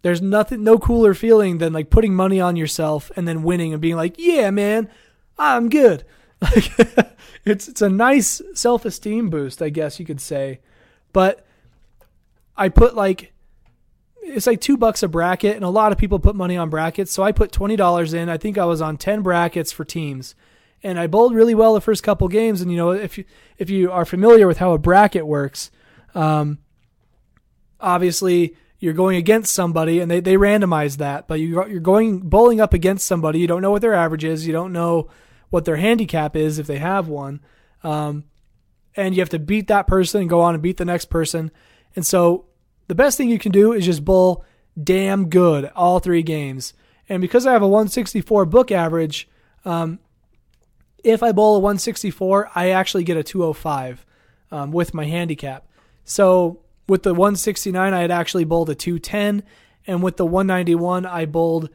there's nothing no cooler feeling than like putting money on yourself and then winning and being like, "Yeah, man, I'm good." Like it's it's a nice self esteem boost, I guess you could say. But I put like it's like two bucks a bracket, and a lot of people put money on brackets. So I put twenty dollars in. I think I was on ten brackets for teams, and I bowled really well the first couple games. And you know, if you if you are familiar with how a bracket works, um, obviously you're going against somebody, and they they randomize that. But you you're going bowling up against somebody. You don't know what their average is. You don't know what their handicap is if they have one. Um, and you have to beat that person and go on and beat the next person. And so the best thing you can do is just bowl damn good all three games. And because I have a 164 book average, um, if I bowl a 164, I actually get a 205 um, with my handicap. So with the 169, I had actually bowled a 210. And with the 191, I bowled,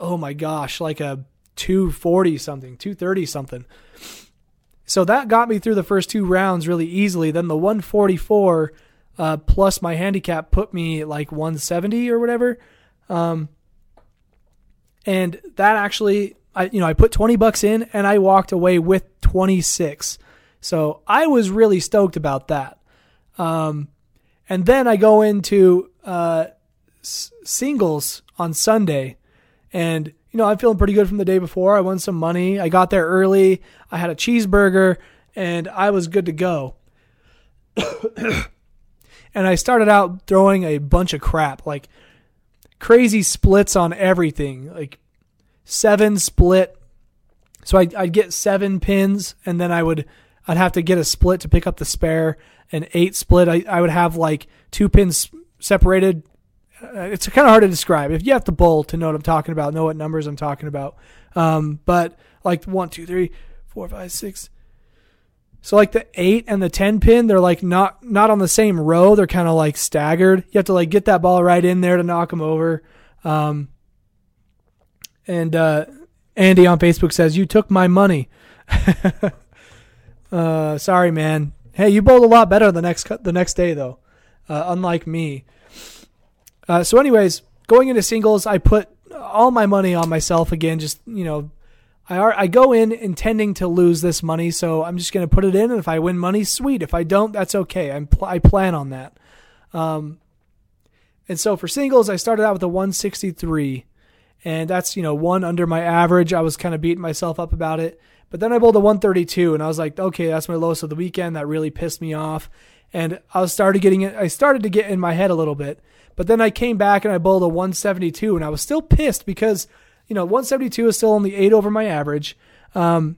oh my gosh, like a 240 something, 230 something. So that got me through the first two rounds really easily. Then the 144 uh, plus my handicap put me like 170 or whatever. Um, and that actually, I you know, I put 20 bucks in and I walked away with 26. So I was really stoked about that. Um, and then I go into uh, s- singles on Sunday, and you know, I'm feeling pretty good from the day before. I won some money. I got there early. I had a cheeseburger and I was good to go. and I started out throwing a bunch of crap, like crazy splits on everything, like seven split. So I, I'd get seven pins, and then I would I'd have to get a split to pick up the spare. An eight split, I, I would have like two pins separated. Uh, it's kind of hard to describe. If you have to bowl to know what I'm talking about, know what numbers I'm talking about. Um, but like one, two, three, four, five, six, so like the eight and the ten pin, they're like not not on the same row. They're kind of like staggered. You have to like get that ball right in there to knock them over. Um, and uh, Andy on Facebook says you took my money. uh, sorry, man. Hey, you bowled a lot better the next the next day though, uh, unlike me. Uh, so, anyways, going into singles, I put all my money on myself again. Just you know, I are, I go in intending to lose this money, so I'm just going to put it in, and if I win money, sweet. If I don't, that's okay. I'm pl- I plan on that. Um, and so for singles, I started out with a 163, and that's you know one under my average. I was kind of beating myself up about it, but then I bowled a 132, and I was like, okay, that's my lowest of the weekend. That really pissed me off, and I started getting it. I started to get in my head a little bit, but then I came back and I bowled a 172, and I was still pissed because you know, 172 is still only eight over my average. Um,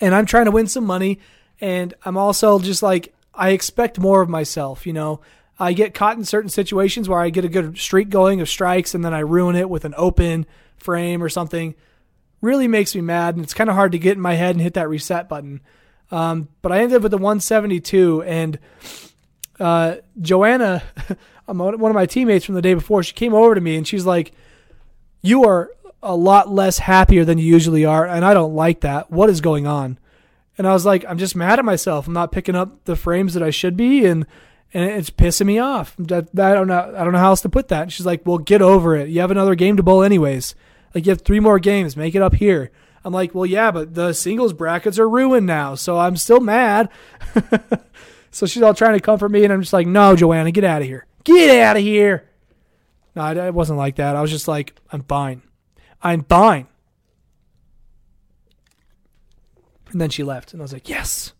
and I'm trying to win some money. And I'm also just like, I expect more of myself. You know, I get caught in certain situations where I get a good streak going of strikes and then I ruin it with an open frame or something. Really makes me mad. And it's kind of hard to get in my head and hit that reset button. Um, but I ended up with the 172 and, uh, Joanna, one of my teammates from the day before, she came over to me and she's like, you are a lot less happier than you usually are, and I don't like that. What is going on? And I was like, I'm just mad at myself. I'm not picking up the frames that I should be, and and it's pissing me off. I don't know. I don't know how else to put that. And she's like, Well, get over it. You have another game to bowl anyways. Like you have three more games. Make it up here. I'm like, Well, yeah, but the singles brackets are ruined now, so I'm still mad. so she's all trying to comfort me, and I'm just like, No, Joanna, get out of here. Get out of here. No, it wasn't like that. I was just like, I'm fine. I'm fine. And then she left, and I was like, yes.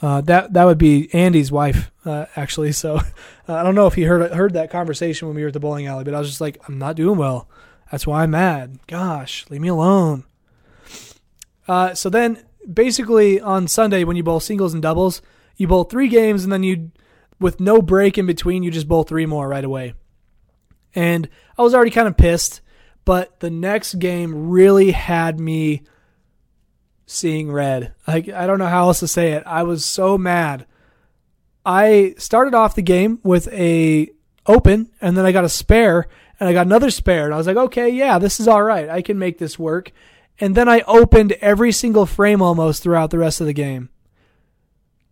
Uh, that that would be Andy's wife, uh, actually. So uh, I don't know if he heard heard that conversation when we were at the bowling alley, but I was just like, I'm not doing well. That's why I'm mad. Gosh, leave me alone. Uh, so then, basically, on Sunday when you bowl singles and doubles, you bowl three games, and then you, with no break in between, you just bowl three more right away. And I was already kind of pissed but the next game really had me seeing red. Like I don't know how else to say it. I was so mad. I started off the game with a open and then I got a spare and I got another spare and I was like, "Okay, yeah, this is all right. I can make this work." And then I opened every single frame almost throughout the rest of the game.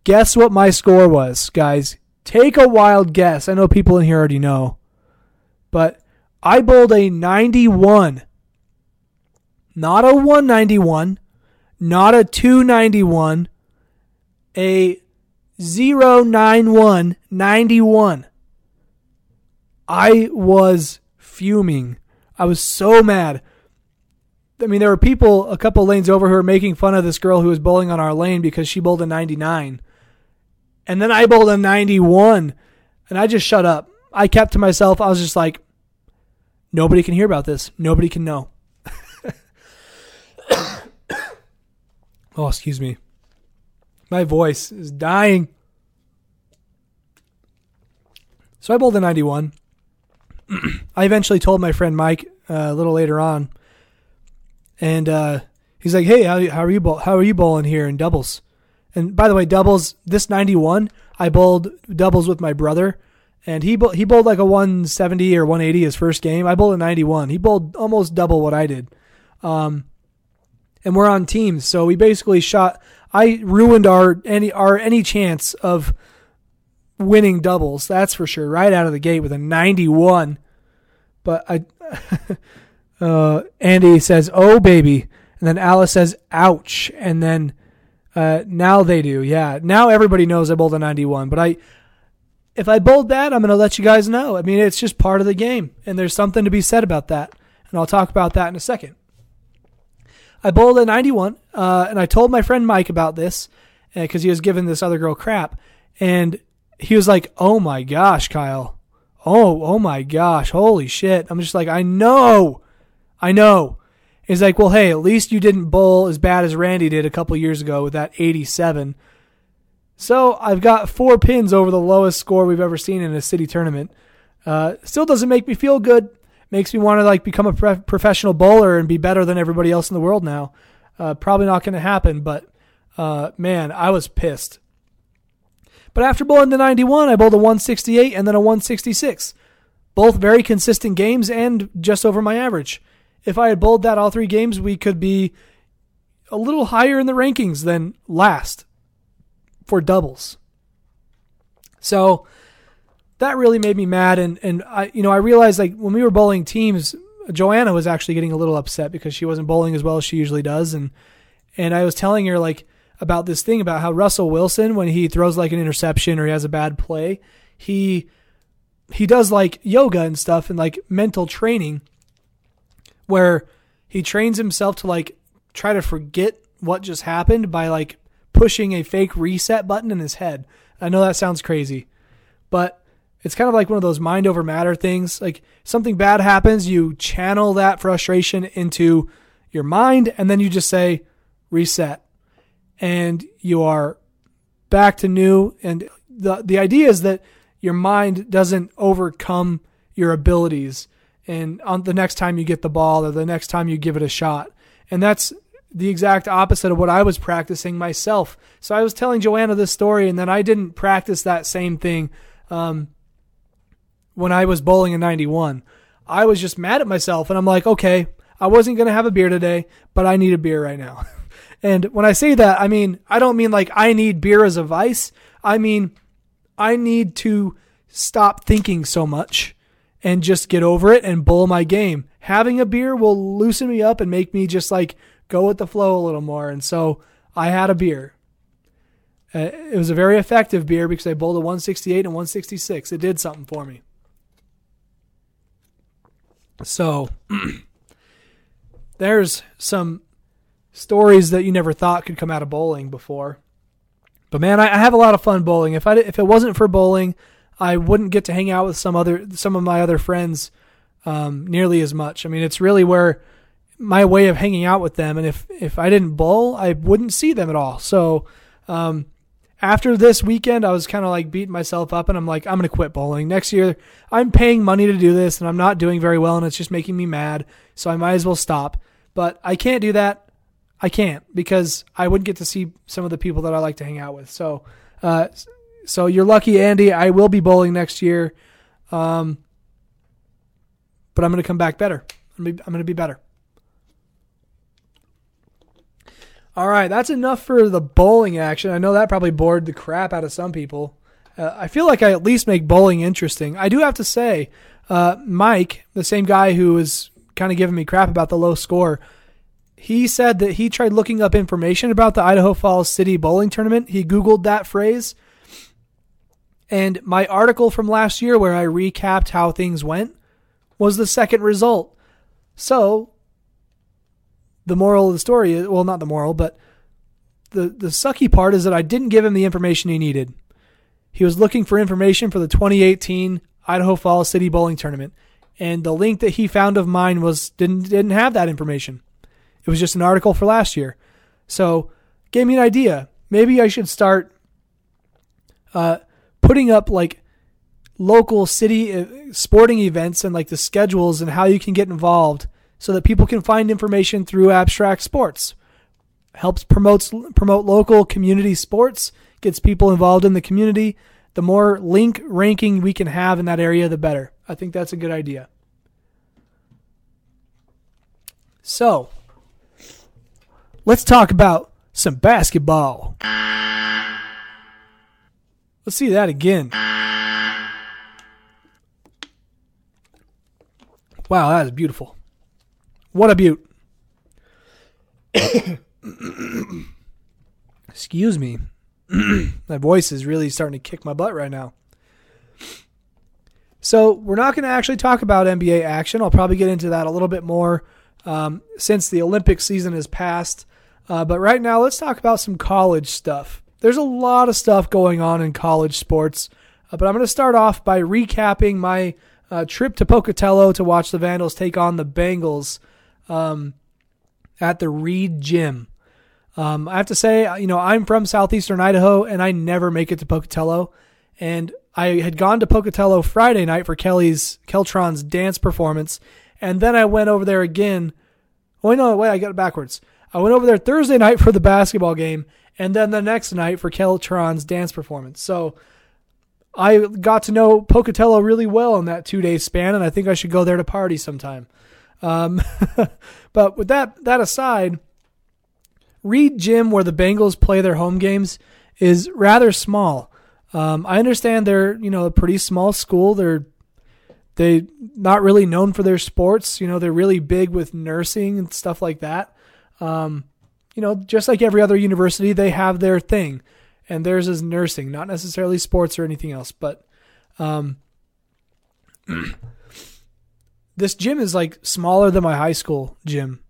Guess what my score was, guys? Take a wild guess. I know people in here already know. But I bowled a 91. Not a 191, not a 291, a 091 91. I was fuming. I was so mad. I mean, there were people a couple lanes over who were making fun of this girl who was bowling on our lane because she bowled a 99. And then I bowled a 91. And I just shut up. I kept to myself. I was just like, Nobody can hear about this. Nobody can know. oh, excuse me. My voice is dying. So I bowled a 91. I eventually told my friend Mike uh, a little later on, and uh, he's like, "Hey, how, how are you bowl- how are you bowling here in doubles?" And by the way, doubles this 91, I bowled doubles with my brother, and he he bowled like a 170 or 180 his first game. I bowled a 91. He bowled almost double what I did. Um, and we're on teams, so we basically shot. I ruined our any our any chance of winning doubles. That's for sure. Right out of the gate with a 91. But I, uh, Andy says, "Oh baby," and then Alice says, "Ouch," and then. Uh, now they do, yeah. Now everybody knows I bowled a 91, but I, if I bowled that, I'm going to let you guys know. I mean, it's just part of the game, and there's something to be said about that. and I'll talk about that in a second. I bowled a 91, uh, and I told my friend Mike about this because uh, he was giving this other girl crap, and he was like, "Oh my gosh, Kyle! Oh, oh my gosh! Holy shit!" I'm just like, "I know, I know." He's like, "Well, hey, at least you didn't bowl as bad as Randy did a couple years ago with that 87." So I've got four pins over the lowest score we've ever seen in a city tournament. Uh, still doesn't make me feel good. Makes me want to like become a pre- professional bowler and be better than everybody else in the world now. Uh, probably not going to happen, but uh, man, I was pissed. But after bowling the 91, I bowled a 168 and then a 166. Both very consistent games and just over my average. If I had bowled that all three games, we could be a little higher in the rankings than last for doubles. So that really made me mad and and I you know I realized like when we were bowling teams Joanna was actually getting a little upset because she wasn't bowling as well as she usually does and and I was telling her like about this thing about how Russell Wilson when he throws like an interception or he has a bad play he he does like yoga and stuff and like mental training where he trains himself to like try to forget what just happened by like pushing a fake reset button in his head. I know that sounds crazy, but it's kind of like one of those mind over matter things. Like something bad happens, you channel that frustration into your mind, and then you just say reset, and you are back to new. And the the idea is that your mind doesn't overcome your abilities, and on the next time you get the ball or the next time you give it a shot, and that's the exact opposite of what I was practicing myself. So I was telling Joanna this story, and then I didn't practice that same thing um, when I was bowling in 91. I was just mad at myself, and I'm like, okay, I wasn't going to have a beer today, but I need a beer right now. and when I say that, I mean, I don't mean like I need beer as a vice. I mean, I need to stop thinking so much and just get over it and bowl my game. Having a beer will loosen me up and make me just like go with the flow a little more. And so I had a beer. Uh, it was a very effective beer because I bowled a 168 and 166. It did something for me. So there's some stories that you never thought could come out of bowling before. But man, I, I have a lot of fun bowling. If I if it wasn't for bowling, I wouldn't get to hang out with some other some of my other friends um, nearly as much. I mean, it's really where my way of hanging out with them. And if if I didn't bowl, I wouldn't see them at all. So um, after this weekend, I was kind of like beating myself up, and I'm like, I'm gonna quit bowling next year. I'm paying money to do this, and I'm not doing very well, and it's just making me mad. So I might as well stop. But I can't do that. I can't because I wouldn't get to see some of the people that I like to hang out with. So, uh, so you're lucky, Andy. I will be bowling next year, um, but I'm going to come back better. I'm going to be better. All right, that's enough for the bowling action. I know that probably bored the crap out of some people. Uh, I feel like I at least make bowling interesting. I do have to say, uh, Mike, the same guy who was kind of giving me crap about the low score, he said that he tried looking up information about the Idaho Falls City Bowling Tournament. He Googled that phrase. And my article from last year, where I recapped how things went, was the second result. So the moral of the story is well, not the moral, but the the sucky part is that I didn't give him the information he needed. He was looking for information for the 2018 Idaho Falls City Bowling Tournament, and the link that he found of mine was didn't didn't have that information. It was just an article for last year. So, gave me an idea. Maybe I should start uh, putting up like local city uh, sporting events and like the schedules and how you can get involved so that people can find information through abstract sports. Helps promotes promote local community sports, gets people involved in the community. The more link ranking we can have in that area, the better. I think that's a good idea. So, let's talk about some basketball. Let's see that again. Wow, that is beautiful. What a beaut. Excuse me. My voice is really starting to kick my butt right now. So we're not going to actually talk about NBA action. I'll probably get into that a little bit more um, since the Olympic season has passed. Uh, but right now, let's talk about some college stuff. There's a lot of stuff going on in college sports, uh, but I'm going to start off by recapping my uh, trip to Pocatello to watch the Vandals take on the Bengals um, at the Reed Gym. Um, I have to say, uh, you know, I'm from southeastern Idaho, and I never make it to Pocatello. And I had gone to Pocatello Friday night for Kelly's Keltron's dance performance, and then I went over there again. Oh no, wait, I got it backwards. I went over there Thursday night for the basketball game, and then the next night for Keltron's dance performance. So I got to know Pocatello really well in that two day span, and I think I should go there to party sometime. Um, but with that that aside, Reed Gym, where the Bengals play their home games, is rather small. Um, I understand they're you know a pretty small school. They're they not really known for their sports. You know they're really big with nursing and stuff like that. Um, you know, just like every other university, they have their thing, and theirs is nursing, not necessarily sports or anything else. But um, this gym is like smaller than my high school gym,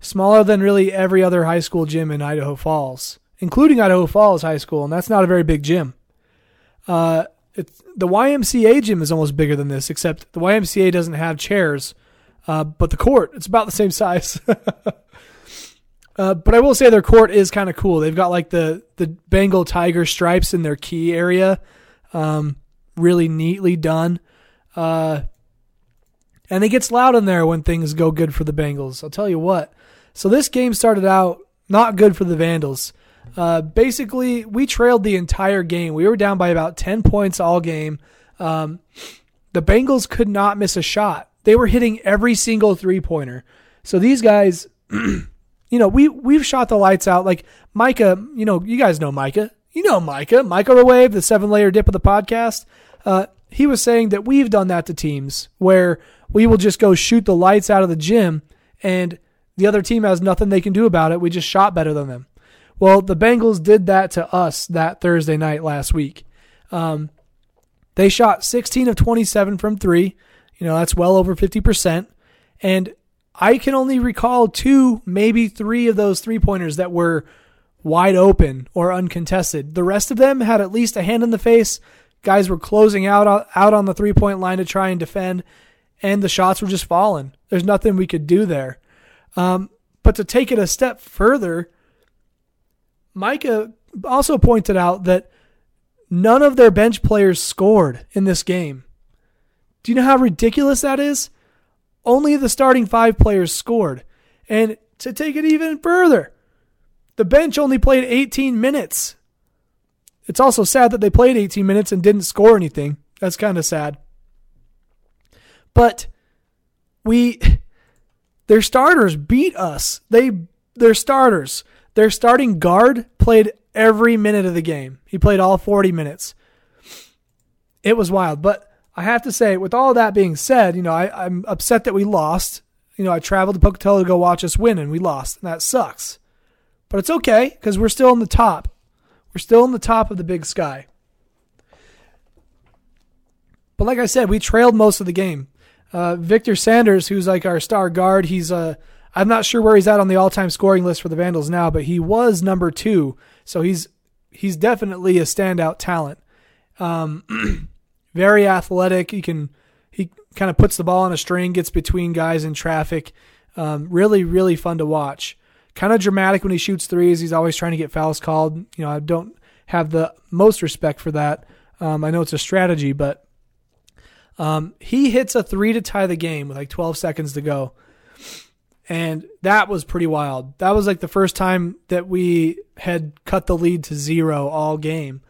smaller than really every other high school gym in Idaho Falls, including Idaho Falls High School, and that's not a very big gym. Uh, the YMCA gym is almost bigger than this, except the YMCA doesn't have chairs, uh, but the court it's about the same size. uh, but I will say their court is kind of cool. They've got like the the Bengal tiger stripes in their key area, um, really neatly done. Uh, and it gets loud in there when things go good for the Bengals. I'll tell you what. So this game started out not good for the Vandals. Uh, basically, we trailed the entire game. We were down by about 10 points all game. Um, the Bengals could not miss a shot. They were hitting every single three pointer. So these guys, you know, we we've shot the lights out. Like Micah, you know, you guys know Micah. You know Micah, Micah the Wave, the seven layer dip of the podcast. Uh, he was saying that we've done that to teams where we will just go shoot the lights out of the gym and the other team has nothing they can do about it. We just shot better than them. Well, the Bengals did that to us that Thursday night last week. Um, they shot 16 of 27 from three. You know, that's well over 50%. And I can only recall two, maybe three of those three pointers that were wide open or uncontested. The rest of them had at least a hand in the face. Guys were closing out out on the three point line to try and defend, and the shots were just falling. There's nothing we could do there. Um, but to take it a step further, Micah also pointed out that none of their bench players scored in this game. Do you know how ridiculous that is? Only the starting five players scored. And to take it even further, the bench only played 18 minutes. It's also sad that they played 18 minutes and didn't score anything. That's kind of sad. But we their starters beat us. They their starters their starting guard played every minute of the game. He played all 40 minutes. It was wild. But I have to say, with all that being said, you know, I, I'm upset that we lost. You know, I traveled to Pocatello to go watch us win, and we lost. And that sucks. But it's okay because we're still in the top. We're still in the top of the big sky. But like I said, we trailed most of the game. Uh, Victor Sanders, who's like our star guard, he's uh, I'm not sure where he's at on the all-time scoring list for the Vandals now, but he was number two, so he's he's definitely a standout talent. Um, very athletic. He can he kind of puts the ball on a string, gets between guys in traffic. Um, really, really fun to watch. Kind of dramatic when he shoots threes. He's always trying to get fouls called. You know, I don't have the most respect for that. Um, I know it's a strategy, but um, he hits a three to tie the game with like 12 seconds to go and that was pretty wild. That was like the first time that we had cut the lead to zero all game,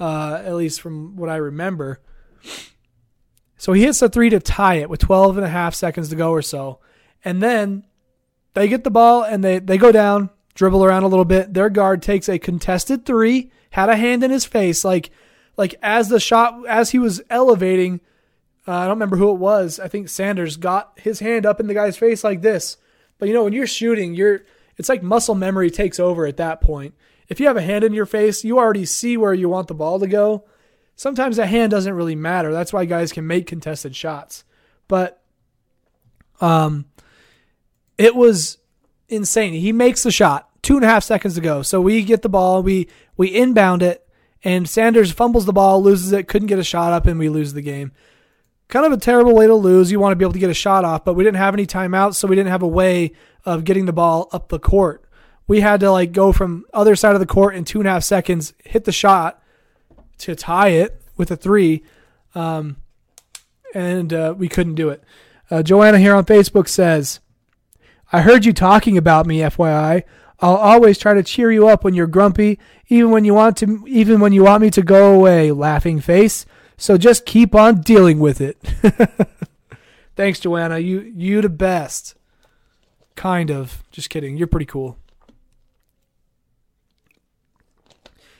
uh, at least from what I remember. So he hits a three to tie it with 12 and a half seconds to go or so. And then they get the ball and they, they go down, dribble around a little bit. Their guard takes a contested three, had a hand in his face, like like as the shot as he was elevating. Uh, I don't remember who it was. I think Sanders got his hand up in the guy's face like this but you know, when you're shooting, you're it's like muscle memory takes over at that point. If you have a hand in your face, you already see where you want the ball to go. sometimes a hand doesn't really matter. That's why guys can make contested shots. But um, it was insane. He makes the shot two and a half seconds to go. So we get the ball, we we inbound it, and Sanders fumbles the ball, loses it, couldn't get a shot up, and we lose the game. Kind of a terrible way to lose. You want to be able to get a shot off, but we didn't have any timeouts, so we didn't have a way of getting the ball up the court. We had to like go from other side of the court in two and a half seconds, hit the shot to tie it with a three, um, and uh, we couldn't do it. Uh, Joanna here on Facebook says, "I heard you talking about me, FYI. I'll always try to cheer you up when you're grumpy, even when you want to even when you want me to go away, laughing face. So just keep on dealing with it. Thanks, Joanna. You you the best. Kind of. Just kidding. You're pretty cool.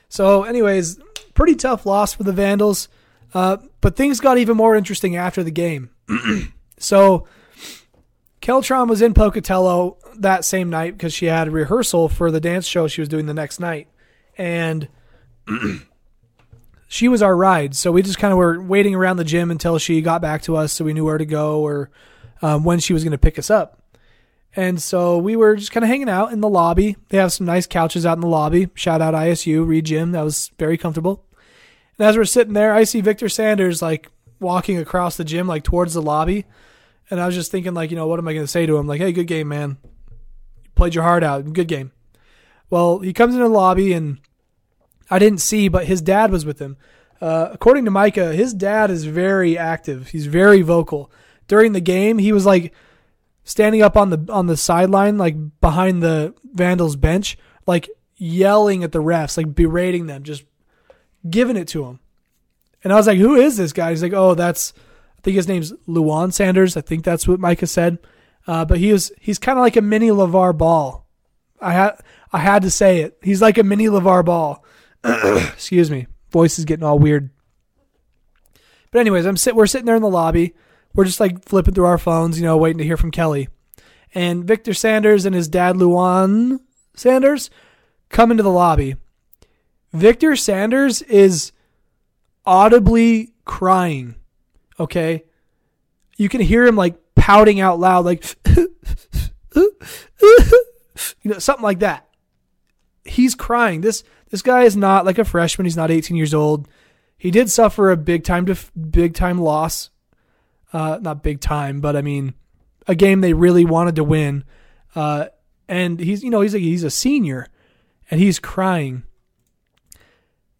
So, anyways, pretty tough loss for the Vandals. Uh, but things got even more interesting after the game. so, Keltron was in Pocatello that same night because she had a rehearsal for the dance show she was doing the next night. And she was our ride. So we just kind of were waiting around the gym until she got back to us so we knew where to go or um, when she was going to pick us up. And so we were just kind of hanging out in the lobby. They have some nice couches out in the lobby. Shout out ISU, Reed Gym. That was very comfortable. And as we're sitting there, I see Victor Sanders like walking across the gym, like towards the lobby. And I was just thinking, like, you know, what am I going to say to him? Like, hey, good game, man You played your heart out. Good game. Well, he comes into the lobby and I didn't see, but his dad was with him. Uh, according to Micah, his dad is very active. He's very vocal. During the game, he was like standing up on the on the sideline, like behind the Vandals bench, like yelling at the refs, like berating them, just giving it to him. And I was like, "Who is this guy?" He's like, "Oh, that's I think his name's Luwan Sanders. I think that's what Micah said." Uh, but he was he's kind of like a mini LeVar Ball. I had I had to say it. He's like a mini LeVar Ball. Excuse me. Voice is getting all weird. But anyways, I'm sit we're sitting there in the lobby. We're just like flipping through our phones, you know, waiting to hear from Kelly. And Victor Sanders and his dad Luwan Sanders come into the lobby. Victor Sanders is audibly crying. Okay? You can hear him like pouting out loud, like, you know, something like that. He's crying. This this guy is not like a freshman. He's not 18 years old. He did suffer a big time def- big time loss. Uh, not big time, but I mean, a game they really wanted to win. Uh, and he's you know he's a, he's a senior, and he's crying.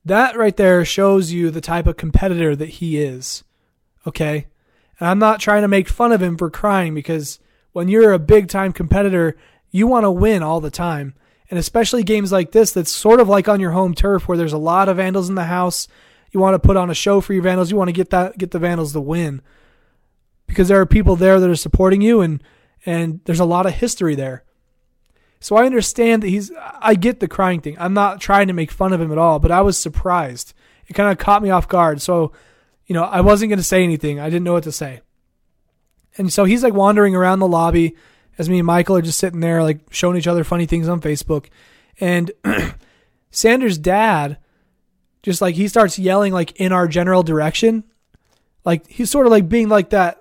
That right there shows you the type of competitor that he is. Okay. And I'm not trying to make fun of him for crying because when you're a big time competitor, you want to win all the time. And especially games like this that's sort of like on your home turf where there's a lot of Vandals in the house. You want to put on a show for your Vandals. You want to get that get the Vandals to win. Because there are people there that are supporting you and and there's a lot of history there. So I understand that he's I get the crying thing. I'm not trying to make fun of him at all, but I was surprised. It kind of caught me off guard. So you know, I wasn't going to say anything. I didn't know what to say. And so he's like wandering around the lobby as me and Michael are just sitting there, like showing each other funny things on Facebook. And Sanders' dad, just like he starts yelling like in our general direction. Like he's sort of like being like that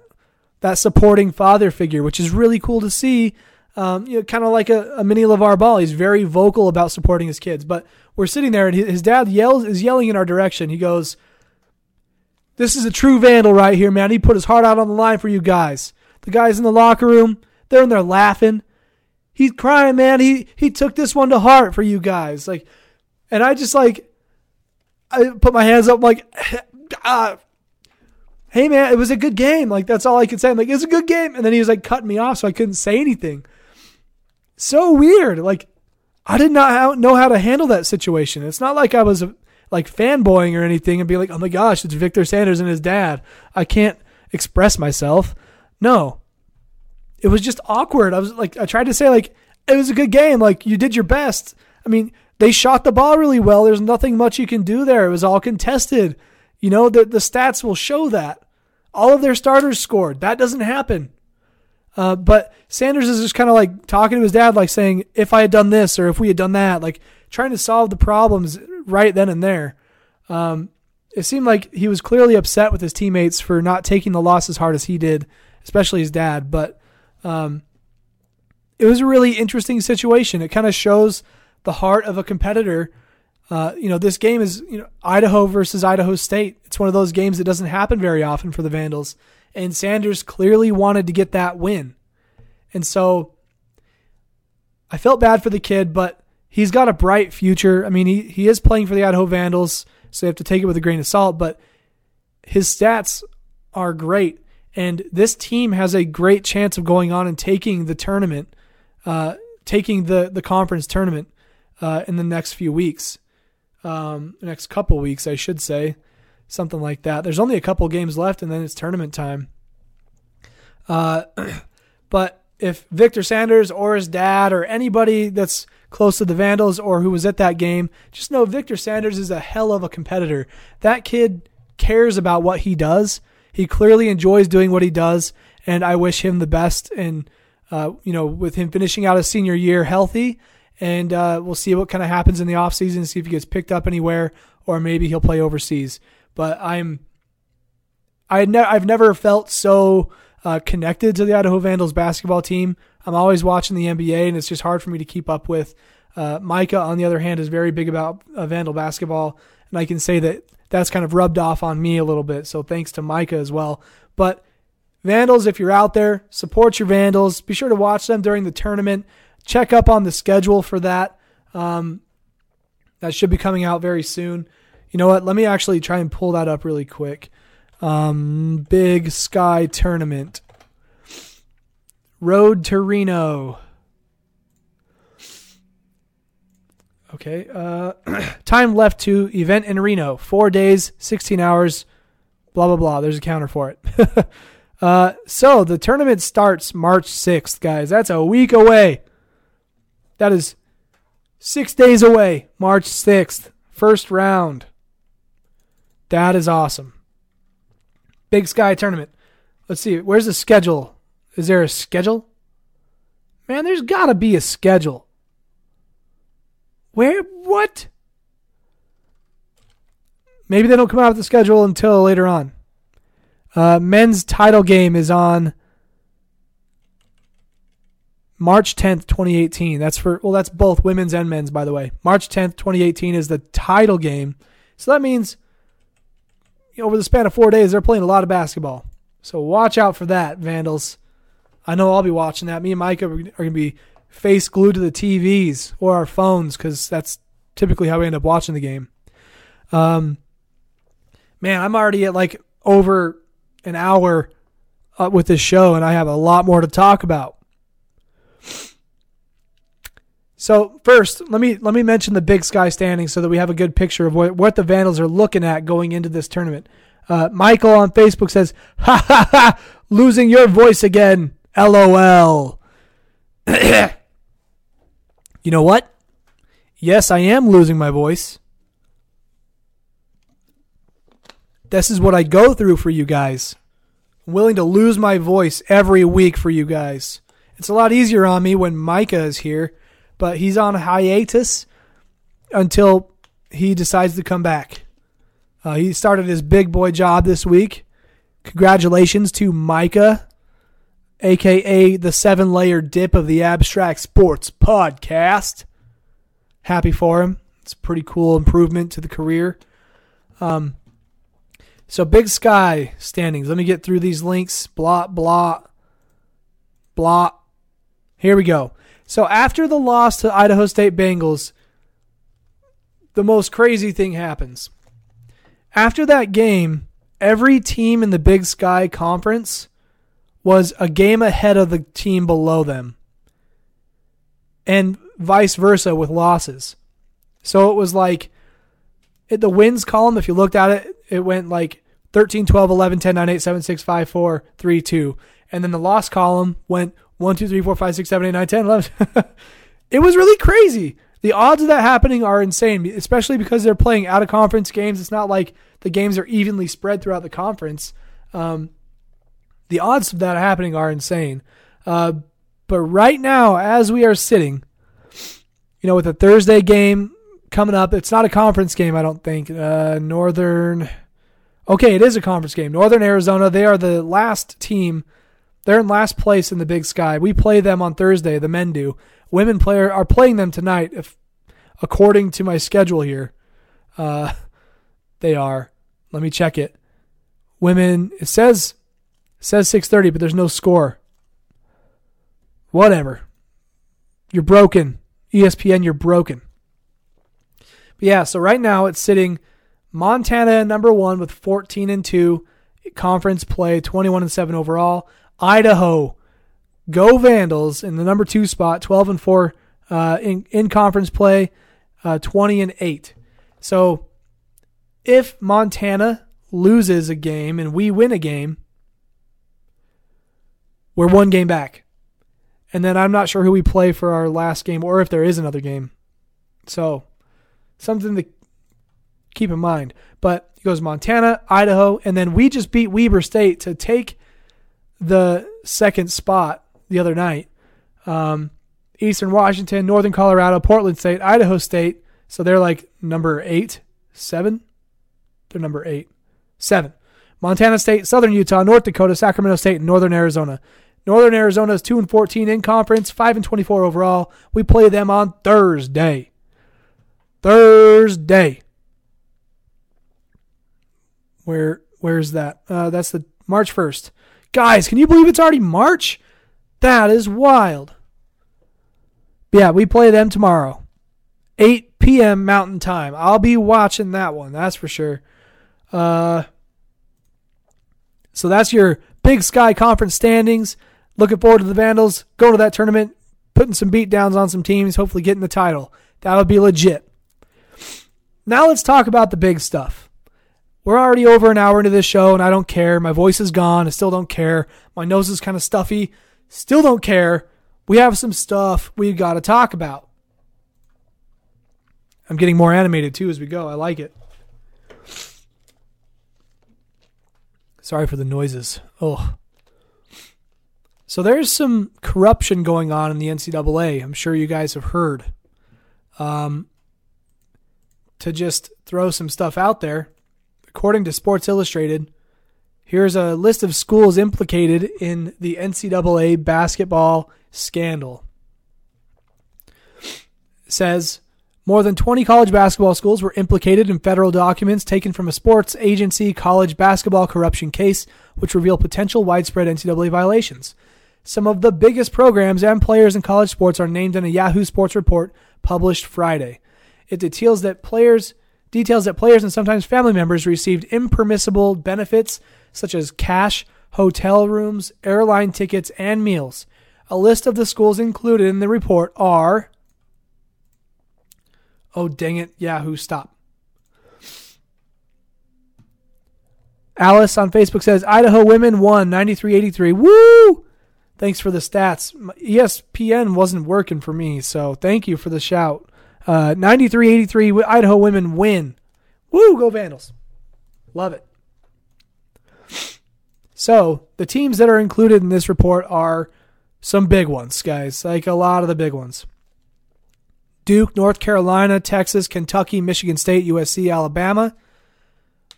that supporting father figure, which is really cool to see. Um, you know, kind of like a, a mini LeVar Ball. He's very vocal about supporting his kids. But we're sitting there and his dad yells is yelling in our direction. He goes, this is a true vandal right here, man. He put his heart out on the line for you guys. The guys in the locker room, they're in there laughing. He's crying, man. He he took this one to heart for you guys. Like, and I just like, I put my hands up, like, uh, hey man, it was a good game. Like that's all I could say. I'm like, it's a good game. And then he was like cutting me off, so I couldn't say anything. So weird. Like, I did not know how to handle that situation. It's not like I was like fanboying or anything and be like, oh my gosh, it's Victor Sanders and his dad. I can't express myself. No. It was just awkward. I was like, I tried to say, like, it was a good game. Like, you did your best. I mean, they shot the ball really well. There's nothing much you can do there. It was all contested. You know, the, the stats will show that. All of their starters scored. That doesn't happen. Uh, but Sanders is just kind of like talking to his dad, like saying, if I had done this or if we had done that, like trying to solve the problems right then and there. Um, it seemed like he was clearly upset with his teammates for not taking the loss as hard as he did, especially his dad. But um, it was a really interesting situation. It kind of shows the heart of a competitor. Uh, you know, this game is you know Idaho versus Idaho State. It's one of those games that doesn't happen very often for the Vandals, and Sanders clearly wanted to get that win, and so I felt bad for the kid, but he's got a bright future. I mean, he he is playing for the Idaho Vandals, so you have to take it with a grain of salt. But his stats are great, and this team has a great chance of going on and taking the tournament, uh, taking the the conference tournament uh, in the next few weeks, um, next couple weeks, I should say, something like that. There's only a couple games left, and then it's tournament time. Uh, but if Victor Sanders or his dad or anybody that's close to the Vandals or who was at that game, just know Victor Sanders is a hell of a competitor. That kid cares about what he does. He clearly enjoys doing what he does, and I wish him the best. And uh, you know, with him finishing out his senior year healthy, and uh, we'll see what kind of happens in the offseason, see if he gets picked up anywhere, or maybe he'll play overseas. But I'm, I ne- I've never felt so uh, connected to the Idaho Vandals basketball team. I'm always watching the NBA, and it's just hard for me to keep up with. Uh, Micah, on the other hand, is very big about uh, Vandal basketball, and I can say that that's kind of rubbed off on me a little bit. So thanks to Micah as well. But Vandals, if you're out there, support your Vandals. Be sure to watch them during the tournament. Check up on the schedule for that. Um, that should be coming out very soon. You know what? Let me actually try and pull that up really quick. Um, Big Sky Tournament. Road to Reno. Okay. Uh, time left to event in Reno. Four days, 16 hours, blah, blah, blah. There's a counter for it. uh, so the tournament starts March 6th, guys. That's a week away. That is six days away. March 6th. First round. That is awesome. Big Sky Tournament. Let's see. Where's the schedule? Is there a schedule? Man, there's got to be a schedule. Where? What? Maybe they don't come out with the schedule until later on. Uh, men's title game is on March 10th, 2018. That's for, well, that's both women's and men's, by the way. March 10th, 2018 is the title game. So that means over the span of four days, they're playing a lot of basketball. So watch out for that, Vandals. I know I'll be watching that. Me and Micah are going to be face glued to the TVs or our phones because that's typically how we end up watching the game. Um, man, I'm already at like over an hour uh, with this show, and I have a lot more to talk about. So first, let me let me mention the Big Sky standings so that we have a good picture of what, what the Vandals are looking at going into this tournament. Uh, Michael on Facebook says, "Ha ha ha! Losing your voice again. LOL." you know what? Yes, I am losing my voice. This is what I go through for you guys. I'm willing to lose my voice every week for you guys. It's a lot easier on me when Micah is here but he's on hiatus until he decides to come back. Uh, he started his big boy job this week. Congratulations to Micah, aka the seven layer dip of the Abstract Sports Podcast. Happy for him. It's a pretty cool improvement to the career. Um, so Big Sky standings. Let me get through these links. Blah blah blah. Here we go. So after the loss to Idaho State Bengals, the most crazy thing happens. After that game, every team in the Big Sky Conference was a game ahead of the team below them. And vice versa with losses. So it was like it, the wins column, if you looked at it, it went like 13, 12, 11, 10, 9, 8, 7, 6, 5, 4, 3, 2. And then the loss column went 1, 2, 3, 4, 5, 6, 7, 8, 9, 10, 11. it was really crazy. The odds of that happening are insane, especially because they're playing out of conference games. It's not like the games are evenly spread throughout the conference. Um, the odds of that happening are insane. Uh, but right now, as we are sitting, you know, with a Thursday game coming up. It's not a conference game, I don't think. Uh, Northern. Okay, it is a conference game. Northern Arizona. They are the last team. They're in last place in the Big Sky. We play them on Thursday. The men do. Women player are playing them tonight, if according to my schedule here. Uh, they are. Let me check it. Women. It says says 6:30, but there's no score. Whatever. You're broken. ESPN, you're broken. But yeah, so right now it's sitting Montana number one with 14 and 2 conference play, 21 and 7 overall. Idaho, go Vandals in the number two spot, 12 and 4 uh, in, in conference play, uh, 20 and 8. So if Montana loses a game and we win a game, we're one game back. And then I'm not sure who we play for our last game or if there is another game. So something to keep in mind. But it goes Montana, Idaho, and then we just beat Weber State to take the second spot the other night. Um, Eastern Washington, Northern Colorado, Portland State, Idaho State. So they're like number eight, seven. They're number eight, seven. Montana State, Southern Utah, North Dakota, Sacramento State, Northern Arizona. Northern Arizona is 2 and 14 in conference, 5 and 24 overall. We play them on Thursday. Thursday. Where where's that? Uh, that's the March 1st. Guys, can you believe it's already March? That is wild. Yeah, we play them tomorrow. 8 p.m. Mountain Time. I'll be watching that one, that's for sure. Uh, so that's your Big Sky Conference standings. Looking forward to the Vandals going to that tournament, putting some beat downs on some teams, hopefully getting the title. That would be legit. Now let's talk about the big stuff. We're already over an hour into this show, and I don't care. My voice is gone. I still don't care. My nose is kind of stuffy. Still don't care. We have some stuff we've got to talk about. I'm getting more animated too as we go. I like it. Sorry for the noises. Oh. So there's some corruption going on in the NCAA. I'm sure you guys have heard. Um, to just throw some stuff out there, according to Sports Illustrated, here's a list of schools implicated in the NCAA basketball scandal. It says more than 20 college basketball schools were implicated in federal documents taken from a sports agency college basketball corruption case, which reveal potential widespread NCAA violations. Some of the biggest programs and players in college sports are named in a Yahoo Sports report published Friday. It details that players details that players and sometimes family members received impermissible benefits such as cash, hotel rooms, airline tickets, and meals. A list of the schools included in the report are Oh dang it, Yahoo, stop. Alice on Facebook says Idaho women won 93-83. Woo! Thanks for the stats. ESPN wasn't working for me, so thank you for the shout. Uh, 93-83, Idaho women win. Woo, go Vandals. Love it. So, the teams that are included in this report are some big ones, guys, like a lot of the big ones. Duke, North Carolina, Texas, Kentucky, Michigan State, USC, Alabama,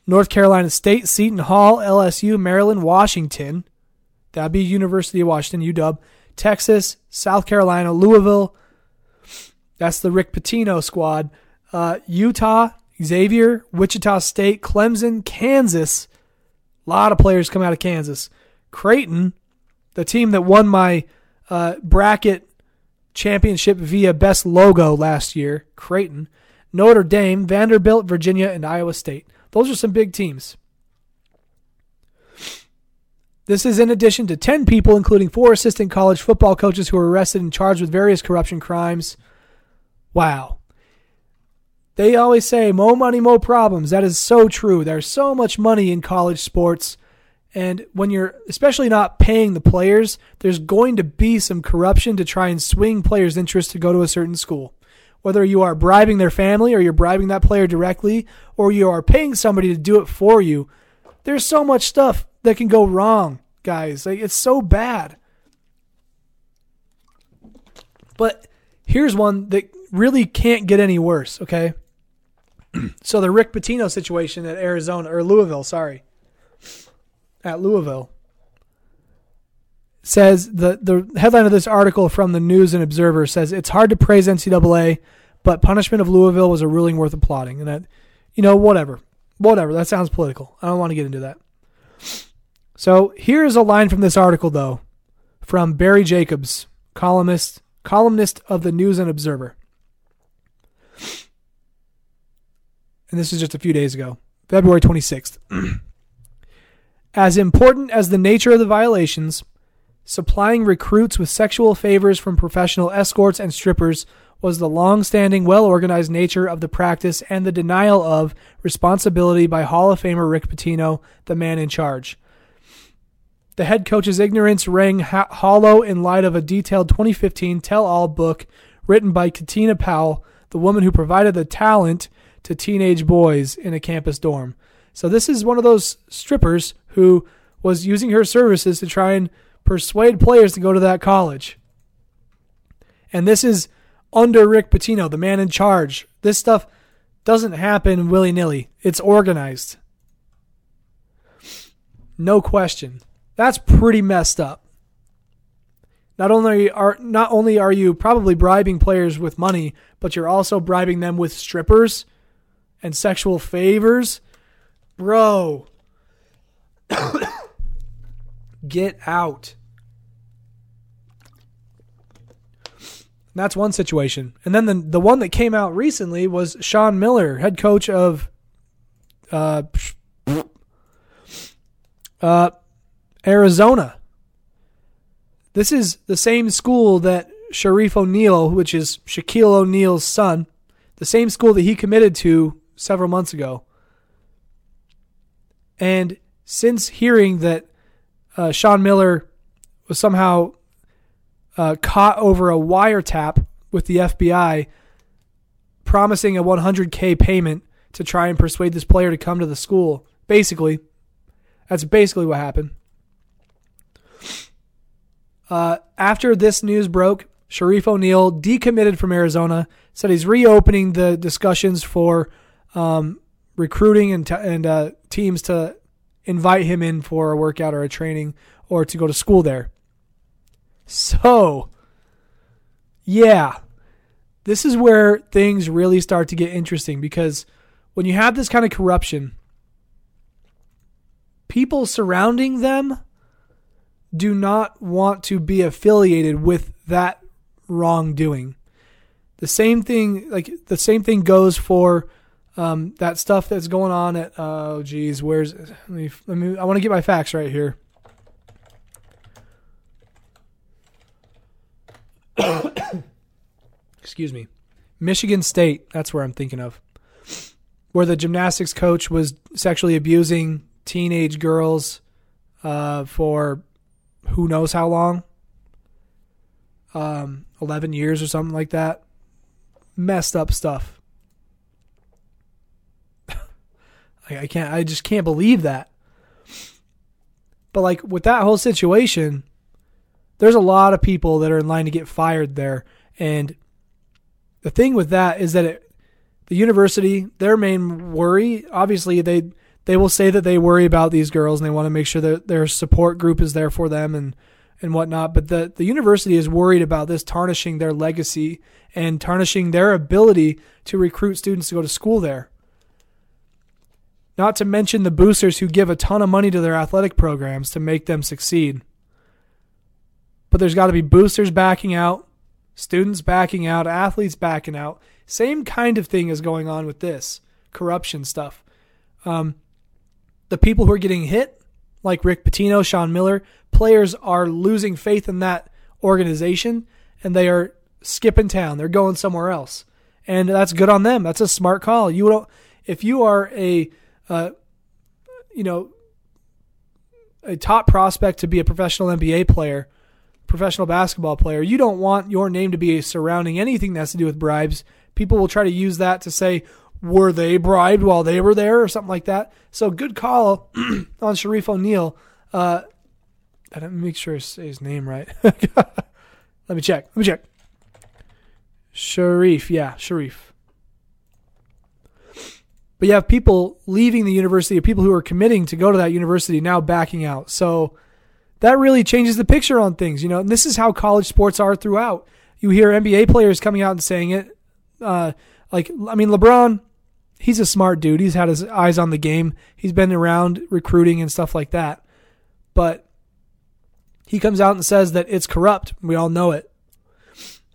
North Carolina State, Seton Hall, LSU, Maryland, Washington, That'd be University of Washington, UW. Texas, South Carolina, Louisville. That's the Rick Pitino squad. Uh, Utah, Xavier, Wichita State, Clemson, Kansas. A lot of players come out of Kansas. Creighton, the team that won my uh, bracket championship via best logo last year. Creighton, Notre Dame, Vanderbilt, Virginia, and Iowa State. Those are some big teams. This is in addition to 10 people, including four assistant college football coaches who were arrested and charged with various corruption crimes. Wow. They always say, more money, more problems. That is so true. There's so much money in college sports. And when you're especially not paying the players, there's going to be some corruption to try and swing players' interest to go to a certain school. Whether you are bribing their family or you're bribing that player directly or you are paying somebody to do it for you, there's so much stuff that can go wrong, guys. Like it's so bad. But here's one that really can't get any worse, okay? so the Rick Pitino situation at Arizona or Louisville, sorry. At Louisville says the the headline of this article from the News and Observer says it's hard to praise NCAA, but punishment of Louisville was a ruling worth applauding. And that, you know, whatever, whatever. That sounds political. I don't want to get into that. So here's a line from this article though, from Barry Jacobs, columnist columnist of the News and Observer. And this is just a few days ago, February 26th. as important as the nature of the violations, supplying recruits with sexual favors from professional escorts and strippers was the long-standing, well-organized nature of the practice and the denial of responsibility by Hall of Famer Rick Pitino, the man in charge. The head coach's ignorance rang hollow in light of a detailed 2015 tell-all book written by Katina Powell, the woman who provided the talent to teenage boys in a campus dorm. So this is one of those strippers who was using her services to try and persuade players to go to that college. And this is under Rick Pitino, the man in charge. This stuff doesn't happen willy nilly, it's organized. No question. That's pretty messed up. Not only are not only are you probably bribing players with money, but you're also bribing them with strippers and sexual favors. Bro, get out. That's one situation. And then the the one that came out recently was Sean Miller, head coach of uh, uh, Arizona. This is the same school that Shareef O'Neal, which is Shaquille O'Neal's son, the same school that he committed to several months ago. And since hearing that uh, Sean Miller was somehow uh, caught over a wiretap with the FBI, promising a 100K payment to try and persuade this player to come to the school. Basically, that's basically what happened. Uh, after this news broke, Shareef O'Neal decommitted from Arizona, said he's reopening the discussions for um, recruiting and, t- and uh, teams to invite him in for a workout or a training or to go to school there. So, yeah, this is where things really start to get interesting because when you have this kind of corruption, people surrounding them do not want to be affiliated with that wrongdoing. The same thing, like the same thing goes for um, that stuff that's going on at. Oh, geez, where's? Let me. Let me I want to get my facts right here. Excuse me. Michigan State, that's where I'm thinking of. Where the gymnastics coach was sexually abusing teenage girls uh, for who knows how long. Um, 11 years or something like that. Messed up stuff. I can't, I just can't believe that. But like with that whole situation, there's a lot of people that are in line to get fired there. And the thing with that is that it, the university, their main worry, obviously they they will say that they worry about these girls and they want to make sure that their support group is there for them and and whatnot. But the the university is worried about this tarnishing their legacy and tarnishing their ability to recruit students to go to school there. Not to mention the boosters who give a ton of money to their athletic programs to make them succeed but there's got to be boosters backing out, students backing out, athletes backing out. Same kind of thing is going on with this corruption stuff. Um, the people who are getting hit, like Rick Pitino, Sean Miller, players are losing faith in that organization and they are skipping town. They're going somewhere else, and that's good on them. That's a smart call. You don't if you are a uh, you know a top prospect to be a professional NBA player professional basketball player, you don't want your name to be surrounding anything that has to do with bribes. People will try to use that to say, were they bribed while they were there or something like that. So good call on Shareef O'Neal. Uh, I didn't make sure I say his name right. Let me check. Let me check. Shareef, yeah, Shareef. But you have people leaving the university, people who are committing to go to that university now backing out. So that really changes the picture on things, you know. And this is how college sports are throughout. You hear NBA players coming out and saying it. Uh, like, I mean, LeBron, he's a smart dude. He's had his eyes on the game. He's been around recruiting and stuff like that. But he comes out and says that it's corrupt. We all know it.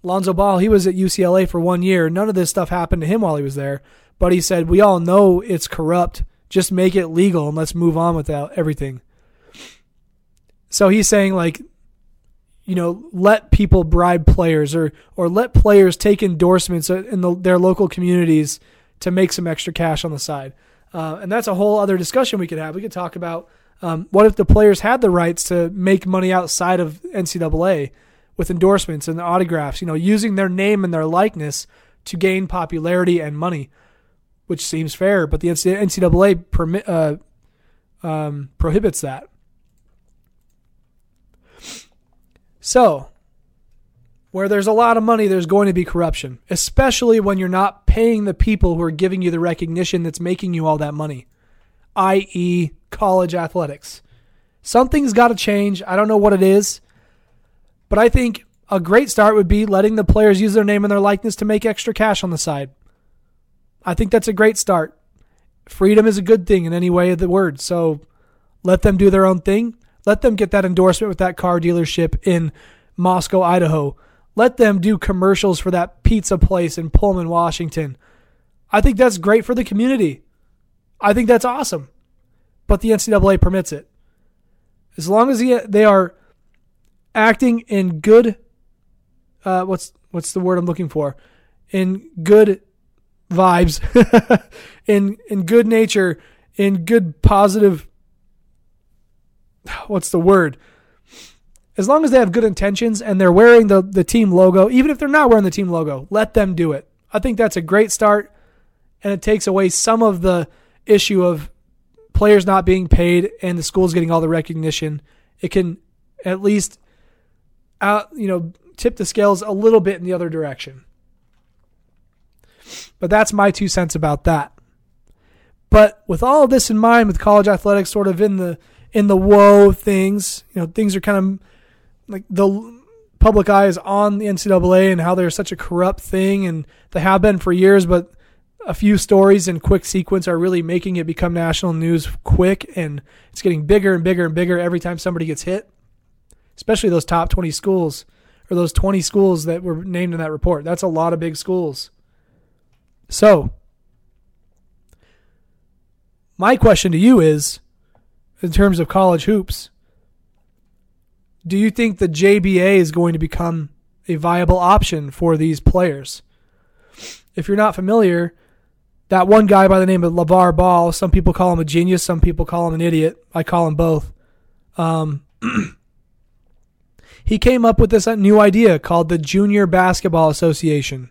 Lonzo Ball, he was at UCLA for one year. None of this stuff happened to him while he was there. But he said, We all know it's corrupt. Just make it legal and let's move on with everything. So he's saying, like, you know, let people bribe players or, or let players take endorsements in the, their local communities to make some extra cash on the side. Uh, and that's a whole other discussion we could have. We could talk about um, what if the players had the rights to make money outside of NCAA with endorsements and autographs, you know, using their name and their likeness to gain popularity and money, which seems fair, but the NCAA permit, uh, um, prohibits that. So, where there's a lot of money, there's going to be corruption, especially when you're not paying the people who are giving you the recognition that's making you all that money, i.e., college athletics. Something's got to change. I don't know what it is. But I think a great start would be letting the players use their name and their likeness to make extra cash on the side. I think that's a great start. Freedom is a good thing in any way of the word. So let them do their own thing. Let them get that endorsement with that car dealership in Moscow, Idaho. Let them do commercials for that pizza place in Pullman, Washington. I think that's great for the community. I think that's awesome. But the NCAA permits it. As long as they are acting in good uh, what's what's the word I'm looking for? In good vibes, in in good nature, in good positive what's the word? As long as they have good intentions and they're wearing the, the team logo, even if they're not wearing the team logo, let them do it. I think that's a great start and it takes away some of the issue of players not being paid and the schools getting all the recognition. It can at least out, you know, tip the scales a little bit in the other direction. But that's my two cents about that. But with all of this in mind, with college athletics sort of in the in the woe things, you know, things are kind of like the public eye is on the NCAA and how they're such a corrupt thing, and they have been for years. But a few stories in quick sequence are really making it become national news quick, and it's getting bigger and bigger and bigger every time somebody gets hit especially those top 20 schools or those 20 schools that were named in that report. That's a lot of big schools. So, my question to you is in terms of college hoops, do you think the JBA is going to become a viable option for these players? If you're not familiar, that one guy by the name of LeVar Ball, some people call him a genius, some people call him an idiot. I call him both. Um, he came up with this new idea called the Junior Basketball Association.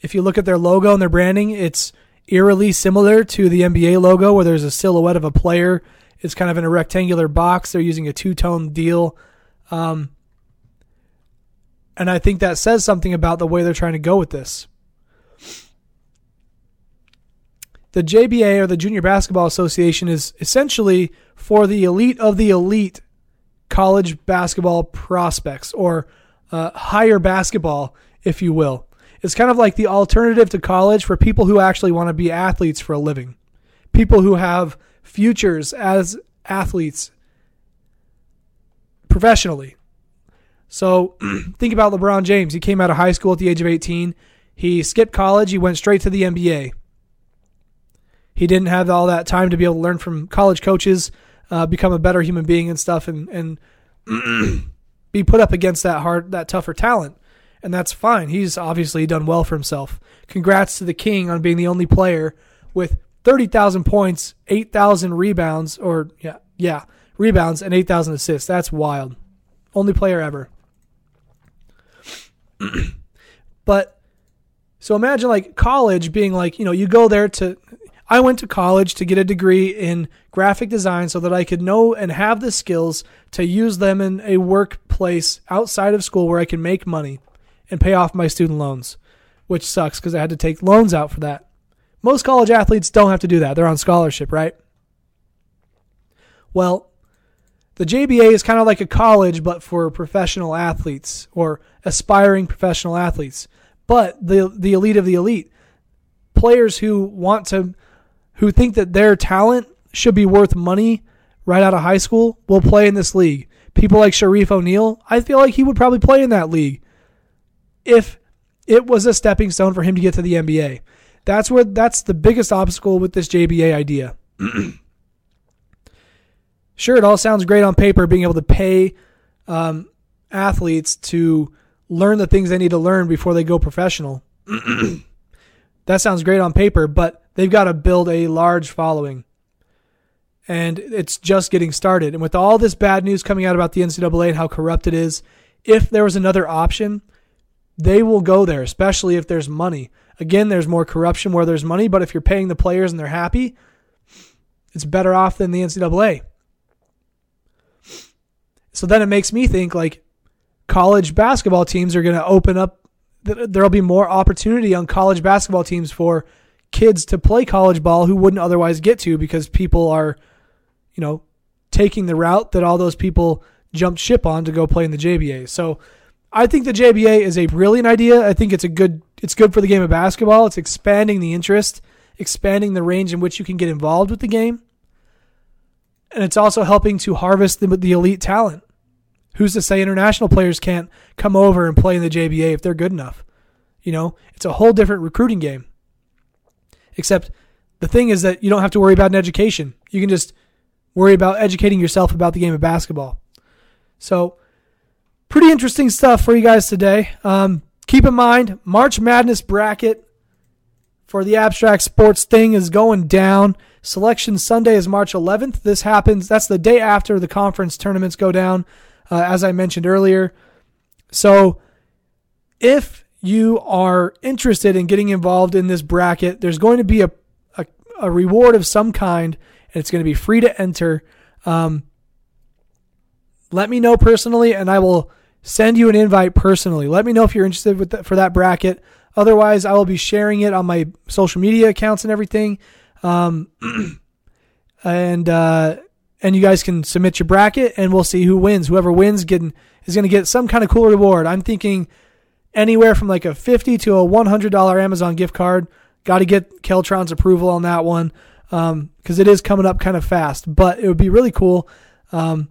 If you look at their logo and their branding, it's eerily similar to the NBA logo, where there's a silhouette of a player. It's kind of in a rectangular box. They're using a two tone deal. Um, and I think that says something about the way they're trying to go with this. The JBA or the Junior Basketball Association is essentially for the elite of the elite college basketball prospects or uh, higher basketball, if you will. It's kind of like the alternative to college for people who actually want to be athletes for a living, people who have futures as athletes professionally. So think about LeBron James. He came out of high school at the age of 18. He skipped college. He went straight to the NBA. He didn't have all that time to be able to learn from college coaches uh, become a better human being and stuff, and and be put up against that hard, that tougher talent, and that's fine. He's obviously done well for himself. Congrats to the King on being the only player with thirty thousand points, eight thousand rebounds, or yeah, yeah, rebounds and eight thousand assists. That's wild. Only player ever. but so imagine like college being like, you know, you go there to I went to college to get a degree in graphic design so that I could know and have the skills to use them in a workplace outside of school where I can make money and pay off my student loans, which sucks because I had to take loans out for that. Most college athletes don't have to do that. They're on scholarship, right? Well, the JBA is kind of like a college, but for professional athletes or aspiring professional athletes. But the the elite of the elite, players who want to, who think that their talent should be worth money right out of high school, will play in this league. People like Shareef O'Neal, I feel like he would probably play in that league if it was a stepping stone for him to get to the NBA. That's what that's the biggest obstacle with this JBA idea. sure, it all sounds great on paper, being able to pay um, athletes to learn the things they need to learn before they go professional. that sounds great on paper, but they've got to build a large following. And it's just getting started. And with all this bad news coming out about the NCAA and how corrupt it is, if there was another option, they will go there, especially if there's money. Again, there's more corruption where there's money, but if you're paying the players and they're happy, it's better off than the NCAA. So then it makes me think like college basketball teams are going to open up, there'll be more opportunity on college basketball teams for kids to play college ball who wouldn't otherwise get to because people are, you know, taking the route that all those people jumped ship on to go play in the JBA. So I think the JBA is a brilliant idea. I think it's a good it's good for the game of basketball. It's expanding the interest, expanding the range in which you can get involved with the game. And it's also helping to harvest the, the elite talent. Who's to say international players can't come over and play in the JBA if they're good enough? You know, it's a whole different recruiting game. Except the thing is that you don't have to worry about an education. You can just worry about educating yourself about the game of basketball. So, pretty interesting stuff for you guys today. Um, keep in mind, March Madness bracket for the abstract sports thing is going down. Selection Sunday is March 11th. This happens, that's the day after the conference tournaments go down, uh, as I mentioned earlier. So if you are interested in getting involved in this bracket, there's going to be a, a, a reward of some kind, and it's going to be free to enter. Um, let me know personally, and I will send you an invite personally. Let me know if you're interested with the, for that bracket. Otherwise, I will be sharing it on my social media accounts and everything. Um, and uh, and you guys can submit your bracket, and we'll see who wins. Whoever wins getting is going to get some kind of cool reward. I'm thinking anywhere from like a fifty to a one hundred dollar Amazon gift card. Got to get Keltron's approval on that one because um, it is coming up kind of fast. But it would be really cool. Um,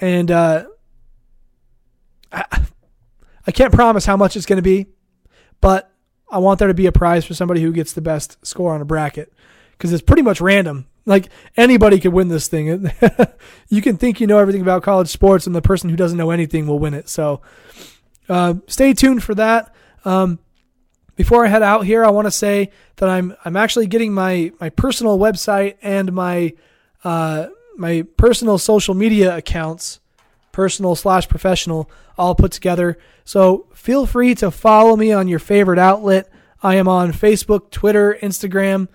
and uh, I, can't promise how much it's going to be, but I want there to be a prize for somebody who gets the best score on a bracket because it's pretty much random. Like anybody could win this thing. you can think you know everything about college sports, and the person who doesn't know anything will win it. So uh, stay tuned for that. Um, before I head out here, I want to say that I'm I'm actually getting my my personal website and my uh, my personal social media accounts, personal slash professional, all put together. So feel free to follow me on your favorite outlet. I am on Facebook, Twitter, Instagram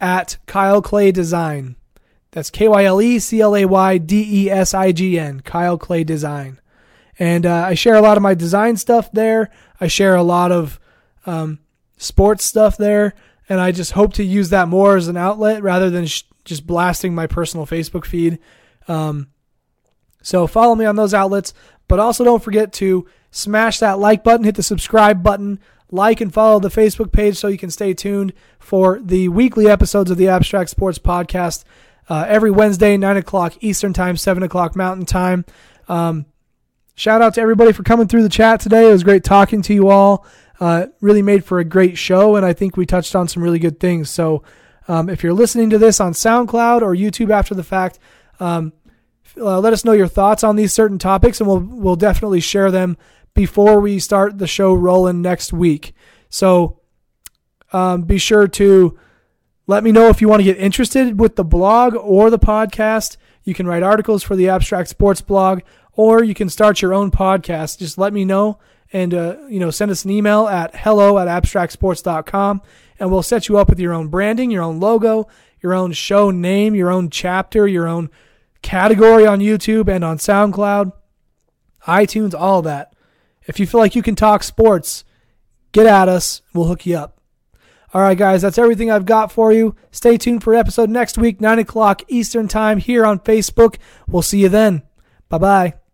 at Kyle Clay Design. That's K Y L E C L A Y D E S I G N, Kyle Clay Design. And uh, I share a lot of my design stuff there. I share a lot of um, sports stuff there. And I just hope to use that more as an outlet rather than sh- just blasting my personal Facebook feed. Um, so follow me on those outlets. But also don't forget to smash that like button, hit the subscribe button, like and follow the Facebook page so you can stay tuned for the weekly episodes of the Abstract Sports Podcast uh, every Wednesday, 9 o'clock Eastern Time, 7 o'clock Mountain Time. Um, shout out to everybody for coming through the chat today. It was great talking to you all. Uh, really made for a great show, and I think we touched on some really good things. So um, if you're listening to this on SoundCloud or YouTube after the fact, um, uh, let us know your thoughts on these certain topics, and we'll we'll definitely share them before we start the show rolling next week. So um, be sure to let me know if you want to get interested with the blog or the podcast. You can write articles for the Abstract Sports blog, or you can start your own podcast. Just let me know and uh, you know send us an email at hello at abstractsports.com and we'll set you up with your own branding, your own logo, your own show name, your own chapter, your own category on YouTube and on SoundCloud, iTunes, all that. If you feel like you can talk sports, get at us. We'll hook you up. All right, guys, that's everything I've got for you. Stay tuned for episode next week, 9 o'clock Eastern Time here on Facebook. We'll see you then. Bye bye.